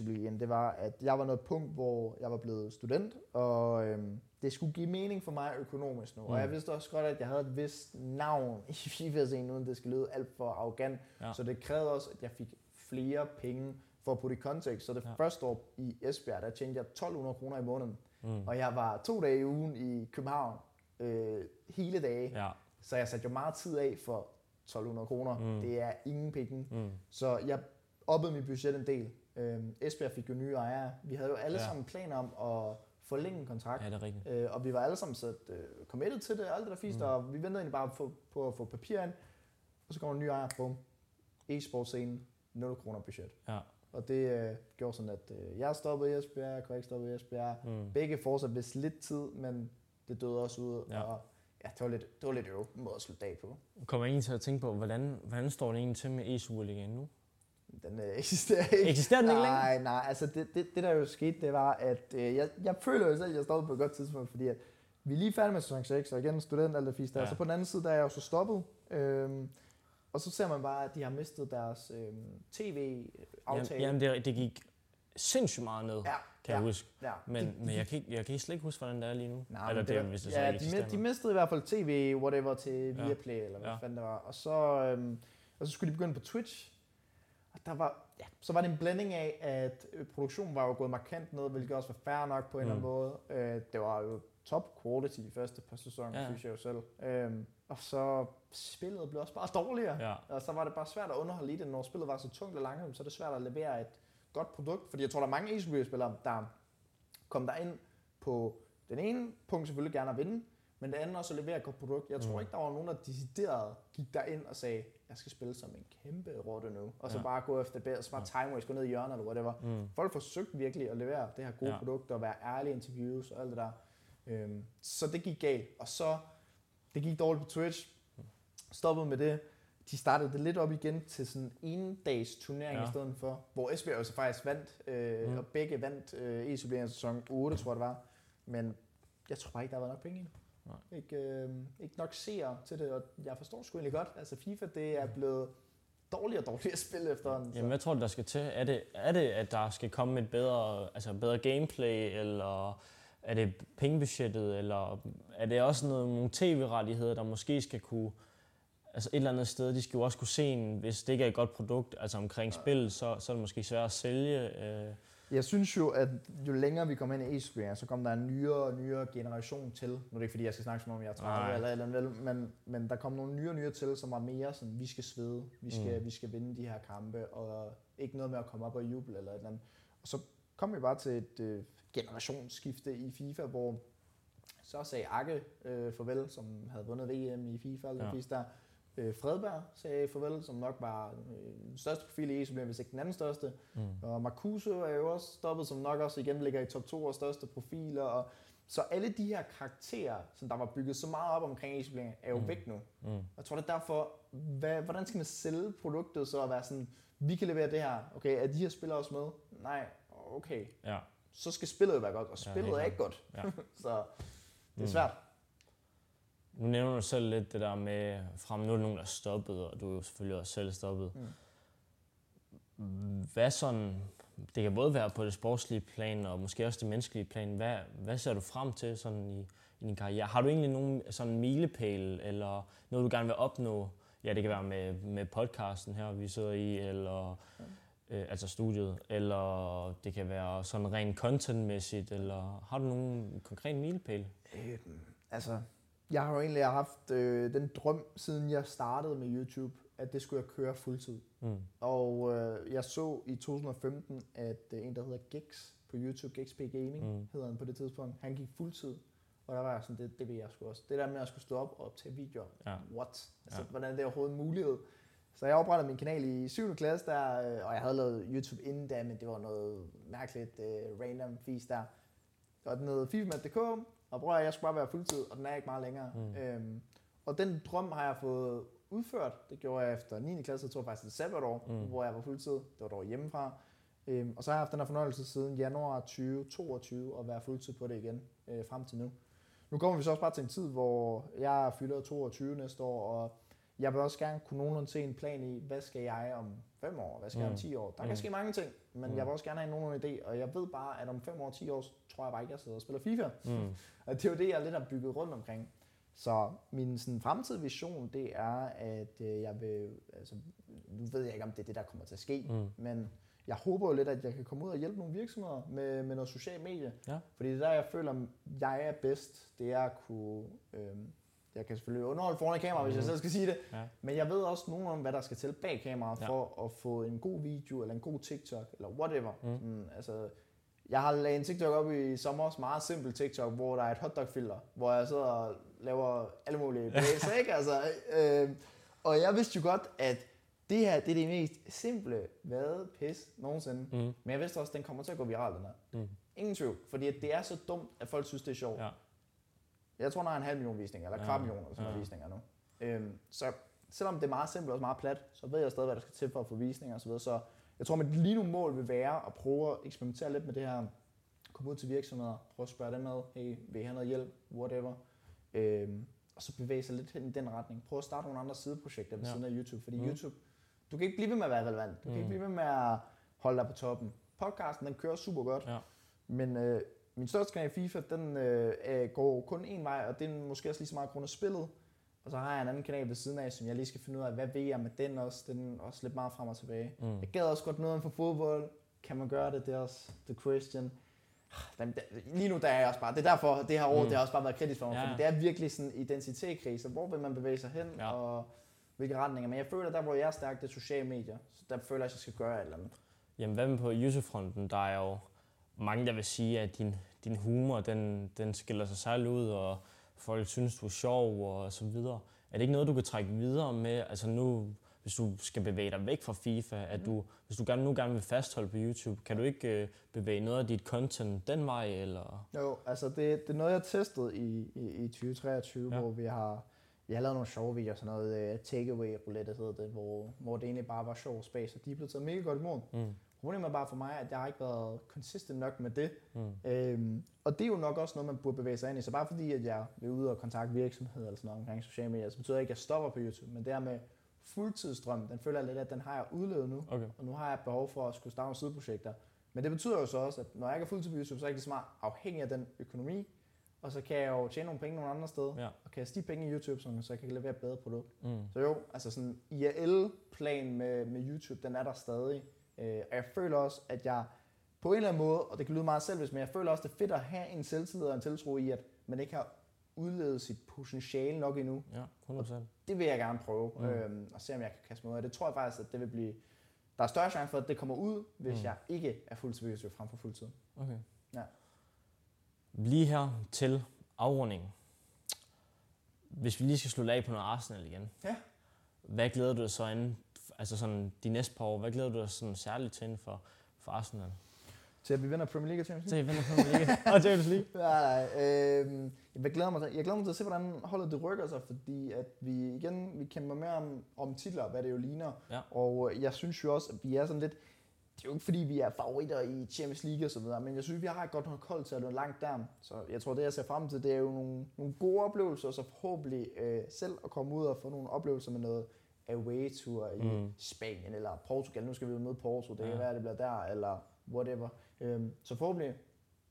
det var, at jeg var noget punkt, hvor jeg var blevet student, og øhm, det skulle give mening for mig økonomisk nu. Mm. Og jeg vidste også godt, at jeg havde et vist navn i FIFA-scenen, uden det skal lyde alt for arrogant. Ja. Så det krævede også, at jeg fik flere penge for at putte i kontekst. Så det ja. første år i Esbjerg, der tjente jeg 1200 kroner i måneden. Mm. Og jeg var to dage i ugen i København øh, hele dage. Ja. Så jeg satte jo meget tid af for 1200 kroner. Mm. Det er ingen penge. Mm. Så jeg oppede mit budget en del. Øh, Esbjerg fik jo nye ejere. Vi havde jo alle ja. sammen planer om at forlænge en kontrakt. Ja, det er rigtigt. Øh, og vi var alle sammen sat uh, committed til det, alt det der fisk, mm. og vi ventede egentlig bare på, på at få papir ind. Og så kommer en ny ejer på e-sport scenen, 0 kroner budget. Ja. Og det uh, gjorde sådan, at uh, jeg stoppede i Esbjerg, Craig stoppede i Esbjerg. Mm. Begge fortsatte vist lidt tid, men det døde også ud. Ja. Og ja, det var lidt, det var lidt øv måde at slutte dag på. Kommer egentlig til at tænke på, hvordan, hvordan står det egentlig til med e-Superligaen nu? Den øh, eksisterer ikke. Eksisterer den ikke længere? Nej, nej. Altså det, det, det, der jo skete, det var, at øh, jeg, jeg føler jo selv, at jeg stoppede på et godt tidspunkt, fordi at vi er lige færdige med sæson 6, og igen student alt det fisk der. Ja. Så på den anden side, der er jeg jo så stoppet. Øhm, og så ser man bare, at de har mistet deres øhm, tv-aftale. Jamen, jamen det, det gik sindssygt meget ned. Ja kan ja. jeg huske. Ja. Men, de, men jeg, kan ikke, jeg kan slet ikke huske, hvordan det er lige nu. Nej, Eller det, det, hvis det ja, de, de nu. mistede i hvert fald tv, whatever, til Ja. Viaplay, eller hvad Ja. fanden det var. Og så, øhm, og så skulle de begynde på Twitch. Og der var, ja, så var det en blanding af, at øh, produktionen var jo gået markant ned, hvilket også var fair nok på en Mm. eller anden måde. Øh, det var jo top quality de første par sæsoner, Ja. ja. synes jeg jo selv. Øhm, og så spillet blev også bare dårligere. Ja. Og så var det bare svært at underholde i det, når spillet var så tungt og langsomt, så er det svært at levere et godt produkt. Fordi jeg tror, der er mange e-spillere, der kom der ind på den ene punkt selvfølgelig gerne at vinde, men det andet også at levere et godt produkt. Jeg tror Mm. ikke, der var nogen, der decideret gik derind og sagde, jeg skal spille som en kæmpe rotte nu, og så Ja. bare gå efter og så bare time waste, gå ned i hjørnet eller whatever. Mm. Folk forsøgte virkelig at levere det her gode Ja. ja. produkt, og være ærlige interviews og alt det der. Øhm, så det gik galt, og så det gik dårligt på Twitch. Stoppede med det. De startede det lidt op igen til sådan en dags turnering Ja. i stedet for, hvor Esbjerg jo så faktisk vandt, øh, Mm. mm. og begge vandt øh, e sæson 8, tror jeg det var. Men jeg tror bare ikke, der været nok penge i det. Nej. Ikke, øh, ikke nok seere til det, og jeg forstår sgu egentlig godt. Altså FIFA, det er blevet dårligere og dårligere spil efterhånden. så- Jamen, hvad tror du, der skal til? Er det, er det at der skal komme et bedre, altså bedre gameplay, eller er det pengebudgettet, eller er det også noget, nogle tv-rettigheder, der måske skal kunne, altså et eller andet sted, de skal jo også kunne se en, hvis det ikke er et godt produkt, altså omkring spil, så, så er det måske svært at sælge. Øh, Jeg synes jo, at jo længere vi kommer ind i e så kommer der en nyere og nyere generation til. Nu er det ikke, fordi jeg skal snakke som om, jeg er 30 Nej. eller eller andet, men, men der kommer nogle nye og nyere til, som er mere sådan, vi skal svede, vi skal, Mm. vi skal vinde de her kampe, og ikke noget med at komme op og juble eller et eller andet. Og så kom vi bare til et øh, generationsskifte i FIFA, hvor så sagde Akke øh, farvel, som havde vundet VM i FIFA, eller ja. der. Øh, Fredberg sagde farvel, som nok var øh, den største profil i e hvis ikke den anden største. mm. Og Marcuse er jo også stoppet, som nok også igen ligger i top 2 og største profiler. Og så alle de her karakterer, som der var bygget så meget op omkring e er jo Mm. væk nu. Mm. Jeg tror, det er derfor, hvad, hvordan skal man sælge produktet så at være sådan, vi kan levere det her. Okay, er de her spillere også med? Nej, okay. Ja. Så skal spillet jo være godt, og Ja, spillet helt er ikke godt. Ja. så det er Mm. Nu nævner du selv lidt det der med, frem nu er der nogen, der er stoppet, og du er jo selvfølgelig også selv stoppet. Mm. Hvad sådan, det kan både være på det sportslige plan, og måske også det menneskelige plan. Hvad, hvad ser du frem til sådan i, i din karriere? Har du egentlig nogen sådan milepæl, eller noget, du gerne vil opnå? Ja, det kan være med, med podcasten her, vi sidder i, eller øh, altså studiet, eller det kan være sådan rent contentmæssigt, eller har du nogen konkret milepæl? Øhm, altså, jeg har jo egentlig haft øh, den drøm, siden jeg startede med YouTube, at det skulle jeg køre fuldtid. Mm. Og øh, jeg så i 2015, at øh, en, der hedder Gix på YouTube, GXP Gaming, Mm. hedder han på det tidspunkt, han gik fuldtid. Og der var jeg sådan, det, det vil jeg sgu også. Det der med at skulle stå op og optage videoer, Ja. what? Altså, Ja. hvordan er det overhovedet en mulighed? Så jeg oprettede min kanal i 7. klasse der, øh, og jeg havde lavet YouTube inden da, men det var noget mærkeligt øh, random fis der. Og den hed fifamat.dk, og bror, jeg skulle bare være fuldtid, og den er ikke meget længere. Mm. Øhm, og den drøm har jeg fået udført. Det gjorde jeg efter 9. klasse, jeg tror faktisk det sabbatår, mm. hvor jeg var fuldtid. Det var dog hjemmefra. Øhm, og så har jeg haft den her fornøjelse siden januar 2022 at være fuldtid på det igen, øh, frem til nu. Nu kommer vi så også bare til en tid, hvor jeg fylder 22 næste år, og jeg vil også gerne kunne nogenlunde se en plan i, hvad skal jeg om 5 år, hvad skal jeg Mm. om 10 år. Der Mm. kan ske mange ting, men Mm. jeg vil også gerne have nogenlunde idé, og jeg ved bare, at om 5 år, 10 år, tror jeg bare ikke, jeg sidder og spiller FIFA. Mm. Og det er jo det, jeg lidt har bygget rundt omkring. Så min sådan, fremtidige vision, det er, at øh, jeg vil, altså, nu ved jeg ikke, om det er det, der kommer til at ske, Mm. men jeg håber jo lidt, at jeg kan komme ud og hjælpe nogle virksomheder med, med noget social medie. Ja. Fordi det er der, jeg føler, jeg er bedst, det er at kunne... Øhm, jeg kan selvfølgelig underholde foran et kamera, hvis jeg Mhm. selv skal sige det. Ja. Men jeg ved også nogen om, hvad der skal til bag kameraet, Ja. for at få en god video, eller en god TikTok, eller whatever. Mm. Mm, altså, jeg har lavet en TikTok op i sommer, også meget simpel TikTok, hvor der er et hotdog-filter, hvor jeg sidder og laver alle mulige bevægelser, ikke? Altså, øh, og jeg vidste jo godt, at det her, det er det mest simple hvad pis nogensinde. Mm. Men jeg vidste også, at den kommer til at gå viral, den her. Mm. Ingen tvivl, fordi det er så dumt, at folk synes, det er sjovt. Ja. Jeg tror, der er en halv million visninger, eller kvart million, eller sådan ja. visninger nu. Øhm, så selvom det er meget simpelt og meget plat, så ved jeg stadig, hvad der skal til for at få visninger og så videre. Så jeg tror, mit lige nu mål vil være at prøve at eksperimentere lidt med det her. Komme ud til virksomheder, prøve at spørge dem med, hey, vil I have noget hjælp, whatever. Øhm, og så bevæge sig lidt hen i den retning. Prøve at starte nogle andre sideprojekter ved Ja. siden af YouTube, fordi Mm. mm. YouTube, du kan ikke blive ved med at være relevant. Du kan Mm. ikke blive ved med at holde dig på toppen. Podcasten, den kører super godt. Ja. Men øh, min største kanal i FIFA, den øh, går kun en vej, og det er måske også lige så meget grund af spillet. Og så har jeg en anden kanal ved siden af, som jeg lige skal finde ud af, hvad ved jeg med den også. Den er også lidt meget frem og tilbage. Mm. Jeg gad også godt noget for fodbold. Kan man gøre det? Det er også the question. Jamen, det- Lige nu der er jeg også bare, det er derfor, det her år, Mm. det har også bare været kritisk for mig, Ja, fordi det er virkelig sådan en identitetskrise. Hvor vil man bevæge sig hen, ja. og hvilke retninger? Men jeg føler, der hvor jeg er stærk, det er sociale medier. Så der føler jeg, at jeg skal gøre et eller andet. Jamen, hvad med på YouTube-fronten? Der er jo mange, der vil sige, at din, din humor, den, den skiller sig særligt ud, og folk synes, du er sjov og så videre. Er det ikke noget, du kan trække videre med? Altså nu, hvis du skal bevæge dig væk fra FIFA, at du, hvis du gerne, nu gerne vil fastholde på YouTube, kan du ikke øh, bevæge noget af dit content den vej, eller? Jo, altså det, det er noget, jeg testet i, i, i 2023, Ja. hvor vi har, vi har lavet nogle sjove videoer, sådan noget uh, takeaway roulette hedder det, hvor, hvor det egentlig bare var sjov space, og de blevet taget mega godt imod. Mm. Problemet er bare for mig, at jeg har ikke været consistent nok med det. Mm. Øhm, og det er jo nok også noget, man burde bevæge sig ind i. Så bare fordi, at jeg vil ud og kontakte virksomheder eller sådan noget omkring sociale medier, så betyder det ikke, at jeg stopper på YouTube. Men det her med fuldtidsstrøm, den føler jeg lidt, at den har jeg udlevet nu. Okay. Og nu har jeg behov for at skulle starte nogle sideprojekter. Men det betyder jo så også, at når jeg ikke er fuldtid på YouTube, så er jeg ikke så meget afhængig af den økonomi. Og så kan jeg jo tjene nogle penge nogle andre steder. Ja. Og kaste de penge i YouTube, så så jeg kan levere et bedre produkt. Mm. Så jo, altså sådan IRL-plan med, med YouTube, den er der stadig. Øh, og jeg føler også, at jeg på en eller anden måde, og det kan lyde meget selvisk, men jeg føler også, det er fedt at have en selvtillid og en tiltro i, at man ikke har udlevet sit potentiale nok endnu. Ja, 100%. Det vil jeg gerne prøve, Mm. øhm, og se om jeg kan kaste mig ud af det. tror jeg faktisk, at det vil blive... Der er større chance for, at det kommer ud, hvis Mm. jeg ikke er fuldtid på YouTube frem for fuldtid. Okay. Ja. Lige her til afrundingen. Hvis vi lige skal slutte af på noget Arsenal igen. Ja. Hvad glæder du dig så inden, altså sådan de næste par år, hvad glæder du dig sådan særligt til inden for, for Arsenal? Til at vi vinder Premier League og Champions Til League? I vinder Premier League og Champions League. Nej, nej. Øh, jeg, glæder mig til, jeg glæder mig til at se, hvordan holdet det rykker sig, fordi at vi igen vi kæmper mere om, om titler, hvad det jo ligner. Ja. Og jeg synes jo også, at vi er sådan lidt... Det er jo ikke fordi, vi er favoritter i Champions League og så videre, men jeg synes, vi har et godt nok hold til at nå langt der. Så jeg tror, det jeg ser frem til, det er jo nogle, nogle gode oplevelser, og så forhåbentlig øh, selv at komme ud og få nogle oplevelser med noget away-tour i Mm. mm. Spanien eller Portugal. Nu skal vi jo møde Porto, det Ja. kan være, det bliver der, eller whatever. Øhm, så forhåbentlig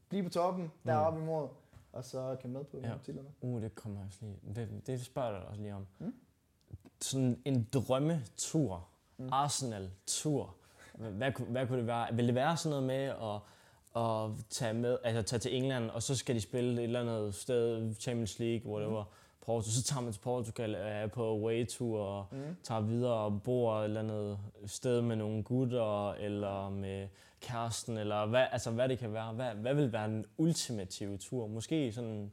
blive på toppen, deroppe imod, og så kan med på Ja. titlerne. Uh, det kommer jeg også lige. Det, det spørger jeg også lige om. Mm. Sådan en drømmetur. Mm. Arsenal-tur. Hvad, hvad kunne det være? Vil det være sådan noget med at, at tage, med, altså tage til England, og så skal de spille et eller andet sted, Champions League, whatever, Mm. Porto, så tager man til Portugal, er på away-tour, og Mm. tager videre og bor et eller andet sted med nogle gutter, eller med kæresten, eller hvad, altså hvad det kan være. Hvad, hvad vil være en ultimativ tur? Måske sådan,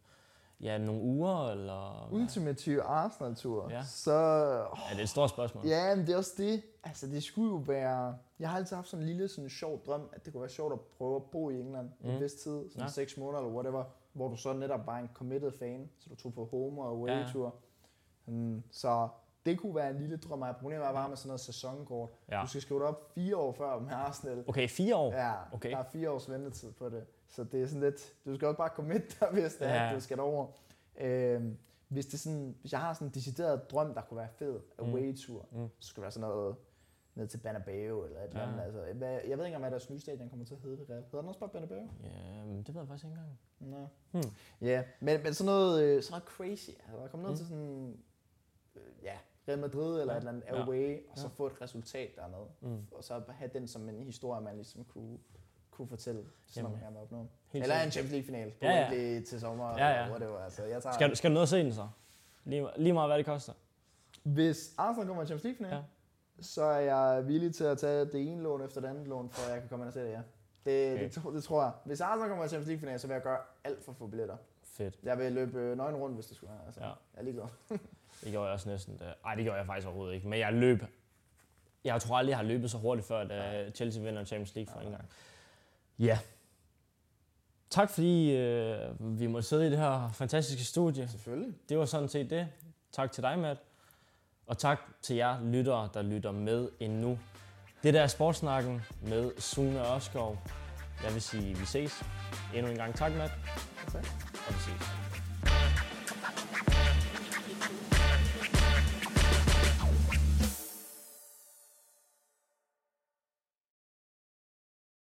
ja, nogle uger, eller... hvad? Ultimativ Arsenal-tur. Ja. Så Ja, det er et stort spørgsmål. Ja, men det er også det. Altså, det skulle jo være... Jeg har altid haft sådan en lille sådan sjov drøm, at det kunne være sjovt at prøve at bo i England. Mm. en vis tid, sådan Ja. 6 måneder eller whatever, hvor du så netop var en committed fan, så du tog på home og away Ja, tour. Mm, så det kunne være en lille drøm. Jeg problemet er bare med sådan noget sæsonkort. Ja. Du skal skrive det op fire år før med Arsenal. Okay, fire år? Ja, Okay. der er fire års ventetid på det. Så det er sådan lidt, du skal også bare commit dig, hvis det er, Ja. at du skal derover. Øhm, hvis, det er sådan, hvis jeg har sådan en decideret drøm, der kunne være fed, away-tour, Mm. mm. så skulle det være sådan noget ned til Banabeo eller et eller Ja. andet. Altså, hvad, jeg ved ikke engang, hvad deres nye stadion kommer til at hedde det reelt. Hedder den også bare Banabeo? Ja, men det ved jeg faktisk ikke engang. Nej. Hmm. Ja, men, men sådan noget, øh, sådan noget crazy. Altså, der kommer ned Mm. til sådan, øh, ja, Real Madrid eller Ja. et eller andet Ja. away, og så Ja. få et resultat dernede. Mm. Og så have den som en historie, man ligesom kunne, kunne fortælle, sådan noget, man gerne opnå. Eller en. Champions League-final. Ja, ja. Ja, ja. til sommer, Ja, ja, ja. ja. eller whatever. Altså, jeg tager, Skal, du- skal du ned og se den så? Lige, lige meget, hvad det koster. Hvis Arsenal kommer i Champions League-final, Ja. Ja. så er jeg villig til at tage det ene lån efter det andet lån, for at jeg kan komme ind og se det, ja. Det, Okay. det, tro- det, tror jeg. Hvis Arsenal kommer i Champions League-final, så vil jeg gøre alt for at få billetter. Fedt. Jeg vil løbe øh, nøgen rundt, hvis det skulle være. Altså, Ja. Jeg er ligeglad. Det gjorde jeg også næsten. Da. Ej, det gjorde jeg faktisk overhovedet ikke. Men jeg løb. Jeg tror aldrig, jeg har løbet så hurtigt før, da Chelsea vinder Champions League for en gang. Ja. Tak fordi øh, vi måtte sidde i det her fantastiske studie. Selvfølgelig. Det var sådan set det. Tak til dig, Matt. Og tak til jer lyttere, der lytter med endnu. Det der er Sportsnakken med Sune Ørskov. Jeg vil sige, vi ses. Endnu en gang tak, Matt. Okay. Og vi ses.